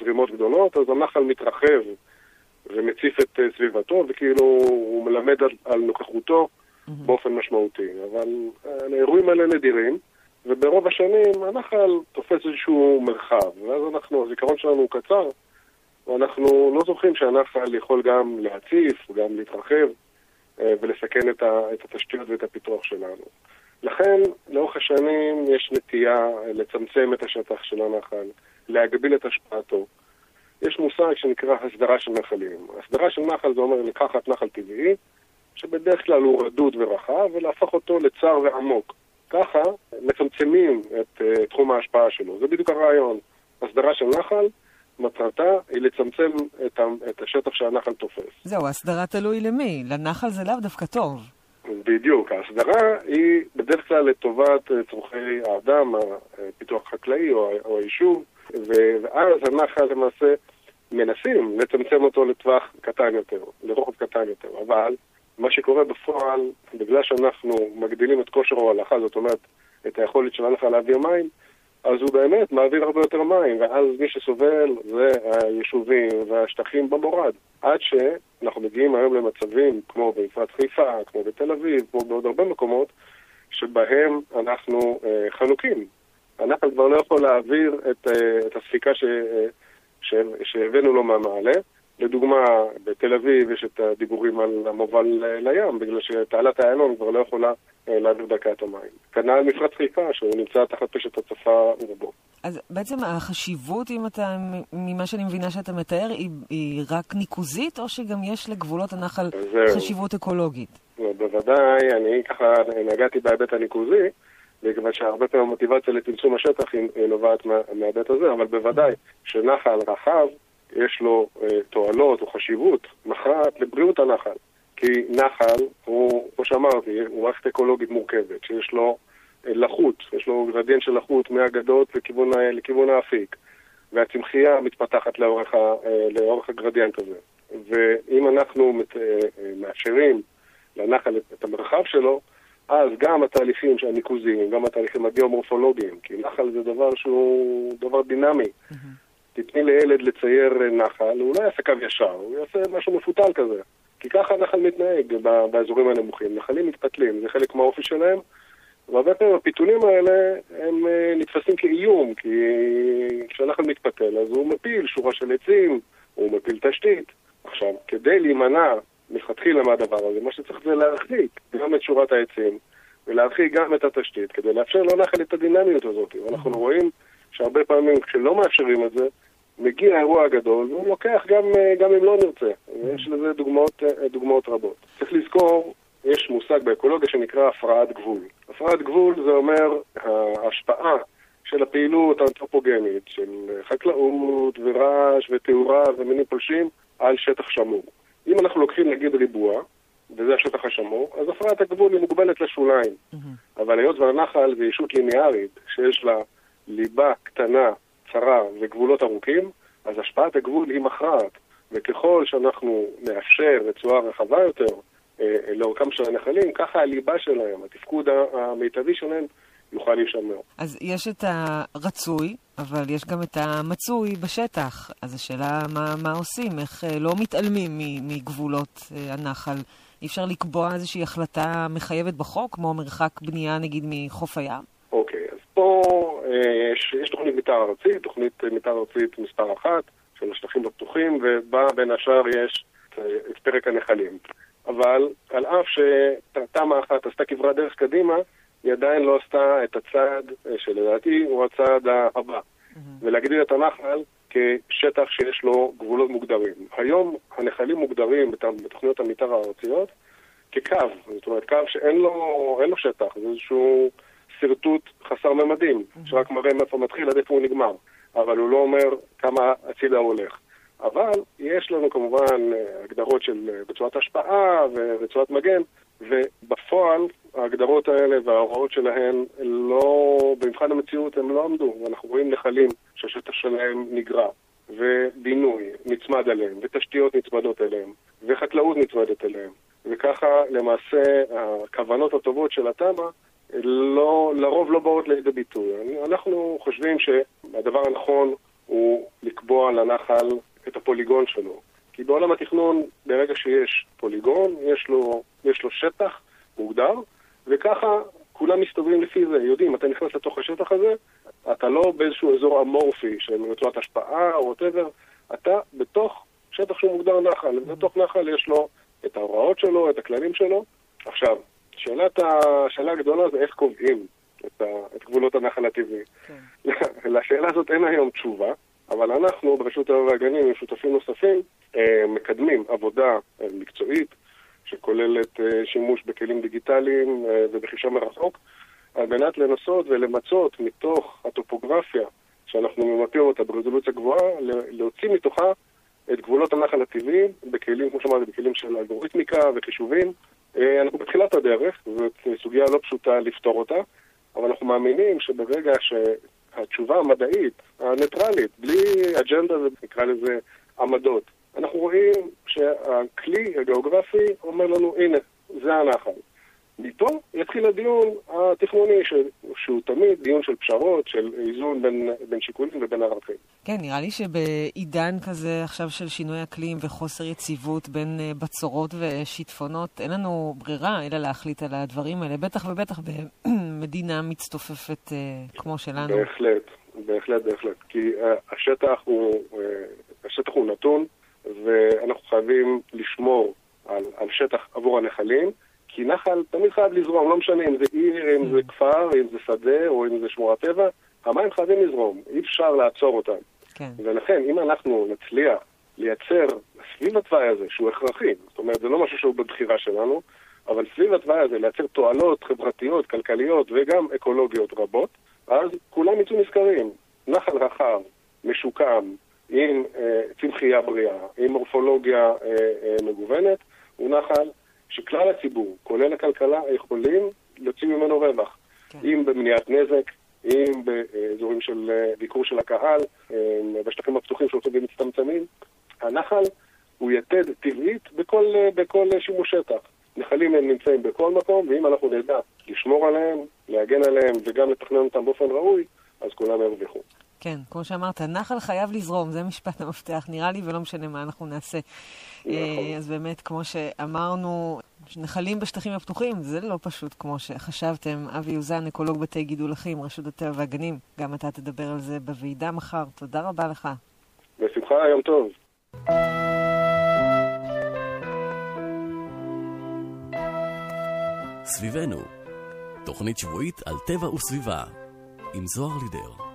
זרימות גדולות, אז הנחל מתרחב ומציף את אה, סביבתו, וכאילו הוא מלמד על, על נוכחותו mm-hmm. באופן משמעותי. אבל אה, האירועים האלה נדירים. וברוב השנים הנחל תופס איזשהו מרחב, ואז אנחנו, הזיכרון שלנו הוא קצר, ואנחנו לא זוכרים שהנחל יכול גם להציף, גם להתרחב אה, ולסכן את, ה, את התשתיות ואת הפיתוח שלנו. לכן, לאורך השנים יש נטייה לצמצם את השטח של הנחל, להגביל את השפעתו. יש מושג שנקרא הסדרה של נחלים. הסדרה של נחל זה אומר לקחת נחל טבעי, שבדרך כלל הוא רדוד ורחב, ולהפוך אותו לצר ועמוק. ככה מצמצמים את uh, תחום ההשפעה שלו. זה בדיוק הרעיון. הסדרה של נחל, מטרתה היא לצמצם את, ה, את השטח שהנחל תופס. זהו, הסדרה תלוי למי. לנחל זה לאו דווקא טוב. בדיוק. ההסדרה היא בדרך כלל לטובת אה, צורכי האדם, הפיתוח החקלאי או, או היישוב, ואז הנחל למעשה מנסים לצמצם אותו לטווח קטן יותר, לרוחב קטן יותר. אבל מה שקורה בפועל, בגלל שאנחנו מגדילים את כושר ההולכה, זאת אומרת, את היכולת של הנחל להעביר מים, אז הוא באמת מעביר הרבה יותר מים, ואז מי שסובל זה היישובים והשטחים במורד. עד שאנחנו מגיעים היום למצבים כמו במפרץ חיפה, כמו בתל אביב, כמו בעוד הרבה מקומות, שבהם אנחנו אה, חנוקים. הנחל כבר לא יכול להעביר את, אה, את הספיקה ש, אה, ש, שהבאנו לו מהמעלה. לדוגמה, בתל אביב יש את הדיבורים על המובל לים, בגלל שתעלת איילון כבר לא יכולה אה, להעביר דקה את המים. כנ"ל מפרץ חיפה, שהוא נמצא תחת פשט הצפה רובו. אז בעצם החשיבות, אם אתה, ממה שאני מבינה שאתה מתאר, היא, היא רק ניקוזית, או שגם יש לגבולות הנחל זהו. חשיבות אקולוגית? לא, בוודאי, אני ככה נגעתי בהיבט הניקוזי, מכיוון שהרבה פעמים המוטיבציה לצמצום השטח היא נובעת מההיבט הזה, אבל בוודאי שנחל רחב יש לו אה, תועלות או חשיבות מכרעת לבריאות הנחל. כי נחל הוא, כמו שאמרתי, הוא מערכת אקולוגית מורכבת, שיש לו אה, לחות, יש לו גרדיאנט של לחות מהגדות לכיוון, לכיוון האפיק, והצמחייה מתפתחת לאורך, ה, אה, לאורך הגרדיאנט הזה. ואם אנחנו מת, אה, אה, מאפשרים לנחל את המרחב שלו, אז גם התהליכים הניקוזיים, גם התהליכים הגיאומורפולוגיים, כי נחל זה דבר שהוא דבר דינמי. Mm-hmm. תתני לילד לצייר נחל, הוא לא יעשה קו ישר, הוא יעשה משהו מפותל כזה. כי ככה הנחל מתנהג באזורים הנמוכים. נחלים מתפתלים, זה חלק מהאופי שלהם, והרבה פעמים הפיתולים האלה הם אה, נתפסים כאיום, כי כשהנחל מתפתל אז הוא מפיל שורה של עצים, הוא מפיל תשתית. עכשיו, כדי להימנע מלכתחילה מהדבר הזה, מה שצריך זה להרחיק גם את שורת העצים ולהרחיק גם את התשתית, כדי לאפשר לנחל את הדינמיות הזאת. ואנחנו רואים שהרבה פעמים כשלא מאפשרים את זה, מגיע האירוע הגדול, והוא לוקח גם, אה, גם אם לא נרצה. ויש לזה דוגמאות, אה, דוגמאות רבות. צריך לזכור, יש מושג באקולוגיה שנקרא הפרעת גבול. הפרעת גבול זה אומר ההשפעה של הפעילות האנתרופוגנית, של חקלאות ורעש ותאורה ומינים פולשים על שטח שמור. אם אנחנו לוקחים נגיד ריבוע, וזה השטח השמור, אז הפרעת הגבול היא מוגבלת לשוליים. Mm-hmm. אבל היות והנחל זה ישות ליניארית, שיש לה ליבה קטנה, צרה וגבולות ארוכים, אז השפעת הגבול היא מכרעת. וככל שאנחנו נאפשר רצועה רחבה יותר אה, לאורכם של הנחלים, ככה הליבה שלהם, התפקוד המיטבי שלהם, יוכל להישמר. אז יש את הרצוי, אבל יש גם את המצוי בשטח. אז השאלה מה, מה עושים, איך אה, לא מתעלמים מגבולות אה, הנחל. אי אפשר לקבוע איזושהי החלטה מחייבת בחוק, כמו מרחק בנייה נגיד מחוף הים? אוקיי, אז פה אה, יש, יש תוכנית מתאר ארצית, תוכנית מתאר ארצית מספר אחת של השטחים הפתוחים, ובה בין השאר יש את פרק הנחלים. אבל על אף שתמ"א אחת עשתה כברת דרך קדימה, היא עדיין לא עשתה את הצעד אה, שלדעתי הוא הצעד הבא. Mm-hmm. ולהגדיל את הנחל כשטח שיש לו גבולות מוגדרים. היום הנחלים מוגדרים בתוכניות המתאר הארציות כקו, זאת אומרת קו שאין לו, לו שטח, זה איזשהו שרטוט חסר ממדים, mm-hmm. שרק מראה מאיפה מתחיל עד איפה הוא נגמר, אבל הוא לא אומר כמה הצידה הולך. אבל יש לנו כמובן אה, הגדרות של אה, רצועת השפעה ורצועת מגן, ובפועל ההגדרות האלה וההוראות שלהן לא, במבחן המציאות הם לא עמדו, ואנחנו רואים נחלים שהשטח שלהם נגרע, ובינוי נצמד עליהם, ותשתיות נצמדות אליהם, וחקלאות נצמדת אליהם, וככה למעשה הכוונות הטובות של התמ"א לא, לרוב לא באות לידי ביטוי. אנחנו חושבים שהדבר הנכון הוא לקבוע לנחל את הפוליגון שלו. כי בעולם התכנון, ברגע שיש פוליגון, יש לו, יש לו שטח מוגדר, וככה כולם מסתובבים לפי זה, יודעים, אתה נכנס לתוך השטח הזה, אתה לא באיזשהו אזור אמורפי של רצועת השפעה או ווטאבר, אתה בתוך שטח שהוא מוגדר נחל, ובתוך נחל יש לו את ההוראות שלו, את הכללים שלו. עכשיו, שאלת השאלה הגדולה זה איך קובעים את, ה, את גבולות הנחל הטבעי. כן. [laughs] לשאלה הזאת אין היום תשובה. אבל אנחנו ברשות הטבע והגנים עם שותפים נוספים אה, מקדמים עבודה אה, מקצועית שכוללת אה, שימוש בכלים דיגיטליים ובחישה מרחוק על מנת לנסות ולמצות מתוך הטופוגרפיה שאנחנו ממפים אותה ברזולוציה גבוהה, להוציא מתוכה את גבולות הנחל הטבעי בכלים, כמו שאמרתי, בכלים של אלגוריתמיקה וחישובים. אנחנו בתחילת הדרך, זאת סוגיה לא פשוטה לפתור אותה, אבל אנחנו מאמינים שברגע ש... התשובה המדעית, הניטרלית, בלי אג'נדה ונקרא לזה עמדות. אנחנו רואים שהכלי הגיאוגרפי אומר לנו, הנה, זה הנחל. מפה יתחיל הדיון התכנוני, ש... שהוא תמיד דיון של פשרות, של איזון בין, בין שיקולים ובין ערכים. כן, נראה לי שבעידן כזה עכשיו של שינוי אקלים וחוסר יציבות בין אה, בצורות ושיטפונות, אין לנו ברירה אלא להחליט על הדברים האלה, בטח ובטח במדינה מצטופפת uh, כמו שלנו. בהחלט, בהחלט, בהחלט. כי uh, השטח הוא, השטח הוא נתון, ואנחנו חייבים לשמור על, על שטח עבור הנחלים. כי נחל תמיד חייב לזרום, לא משנה אם זה עיר, אם זה כפר, אם זה שדה או אם זה שמורת טבע, המים חייבים לזרום, אי אפשר לעצור אותם. כן. ולכן, אם אנחנו נצליח לייצר סביב התוואי הזה, שהוא הכרחי, זאת אומרת, זה לא משהו שהוא בבחירה שלנו, אבל סביב התוואי הזה לייצר תועלות חברתיות, כלכליות וגם אקולוגיות רבות, אז כולם יצאו נזכרים. נחל רחב, משוקם, עם אה, צמחייה בריאה, עם מורפולוגיה אה, אה, מגוונת, הוא נחל שכלל הציבור, כולל הכלכלה, יכולים להוציא ממנו רווח. כן. אם במניעת נזק, אם באזורים של אה, ביקור של הקהל, אה, בשטחים הפתוחים שהולכים ומצטמצמים. הנחל הוא יתד טבעית בכל, אה, בכל שימוש שטח. נחלים הם נמצאים בכל מקום, ואם אנחנו נדע לשמור עליהם, להגן עליהם וגם לתכנן אותם באופן ראוי, אז כולם ירוויחו. כן, כמו שאמרת, נחל חייב לזרום, זה משפט המפתח, נראה לי, ולא משנה מה אנחנו נעשה. נכון. אז באמת, כמו שאמרנו, נחלים בשטחים הפתוחים, זה לא פשוט כמו שחשבתם. אבי יוזן, אקולוג בתי גידול אחים, רשות הטבע והגנים, גם אתה תדבר על זה בוועידה מחר. תודה רבה לך. בשמחה, יום טוב. סביבנו, תוכנית שבועית על טבע וסביבה, עם זוהר לידר.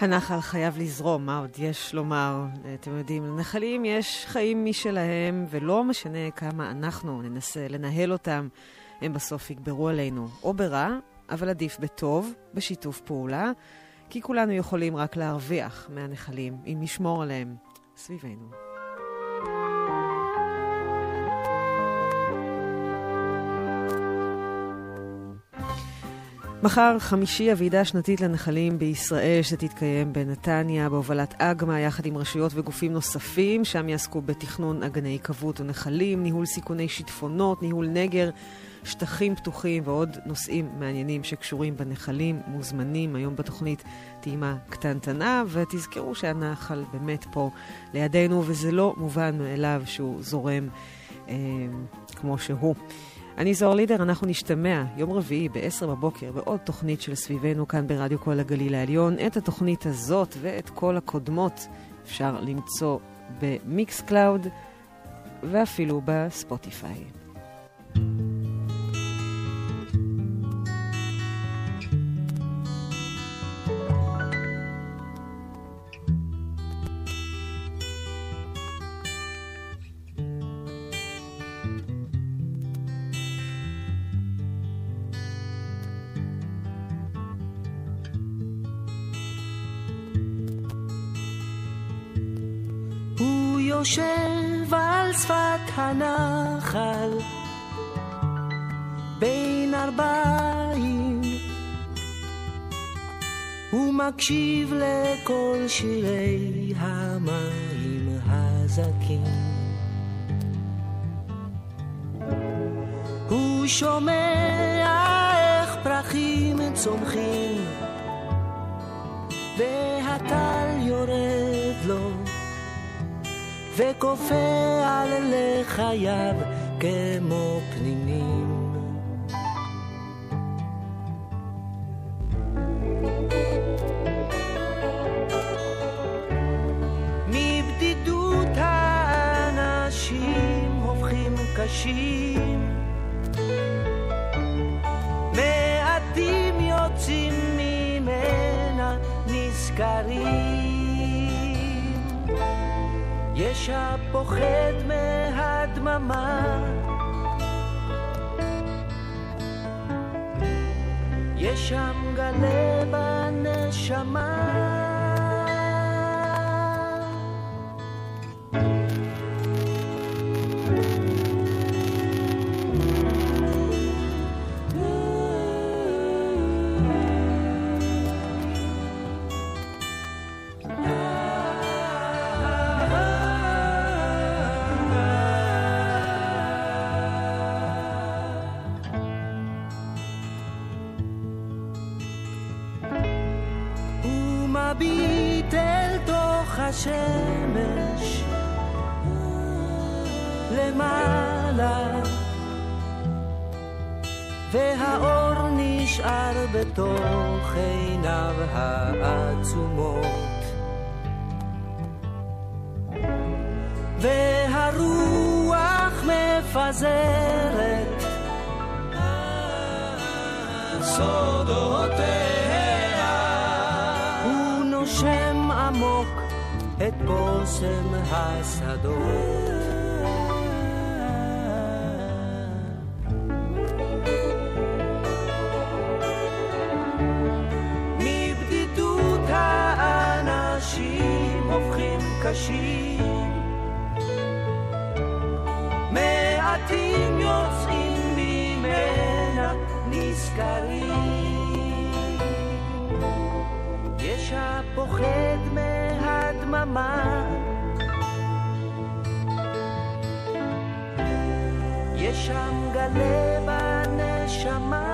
הנחל חייב לזרום, מה עוד יש לומר? אתם יודעים, לנחלים יש חיים משלהם, ולא משנה כמה אנחנו ננסה לנהל אותם, הם בסוף יגברו עלינו, או ברע, אבל עדיף בטוב, בשיתוף פעולה, כי כולנו יכולים רק להרוויח מהנחלים, אם נשמור עליהם סביבנו. מחר חמישי הוועידה השנתית לנחלים בישראל שתתקיים בנתניה בהובלת אגמה יחד עם רשויות וגופים נוספים שם יעסקו בתכנון אגני היקוות ונחלים, ניהול סיכוני שיטפונות, ניהול נגר, שטחים פתוחים ועוד נושאים מעניינים שקשורים בנחלים, מוזמנים היום בתוכנית טעימה קטנטנה, ותזכרו שהנחל באמת פה לידינו, וזה לא מובן מאליו שהוא זורם אה, כמו שהוא. אני זוהר לידר, אנחנו נשתמע יום רביעי ב-10 בבוקר בעוד תוכנית של סביבנו כאן ברדיו כל הגליל העליון. את התוכנית הזאת ואת כל הקודמות אפשר למצוא ב Mixcloud ואפילו ב Spotify. הוא יושב על שפת הנחל בין ארבעים הוא מקשיב לכל שירי המים הזכים. הוא שומע איך פרחים צומחים והטל וכופה על לחייו כמו פנינים. מבדידות האנשים הופכים קשים יש הפוחד מהדממה. יש שם גלה בנשמה עיניו העצומות. והרוח מפזרת סודותיה. הוא נושם עמוק את בושם השדות קשים מעטים יוצאים ממנה נזכרים. יש הפוחד מהדממה. יש שם גלה בנשמה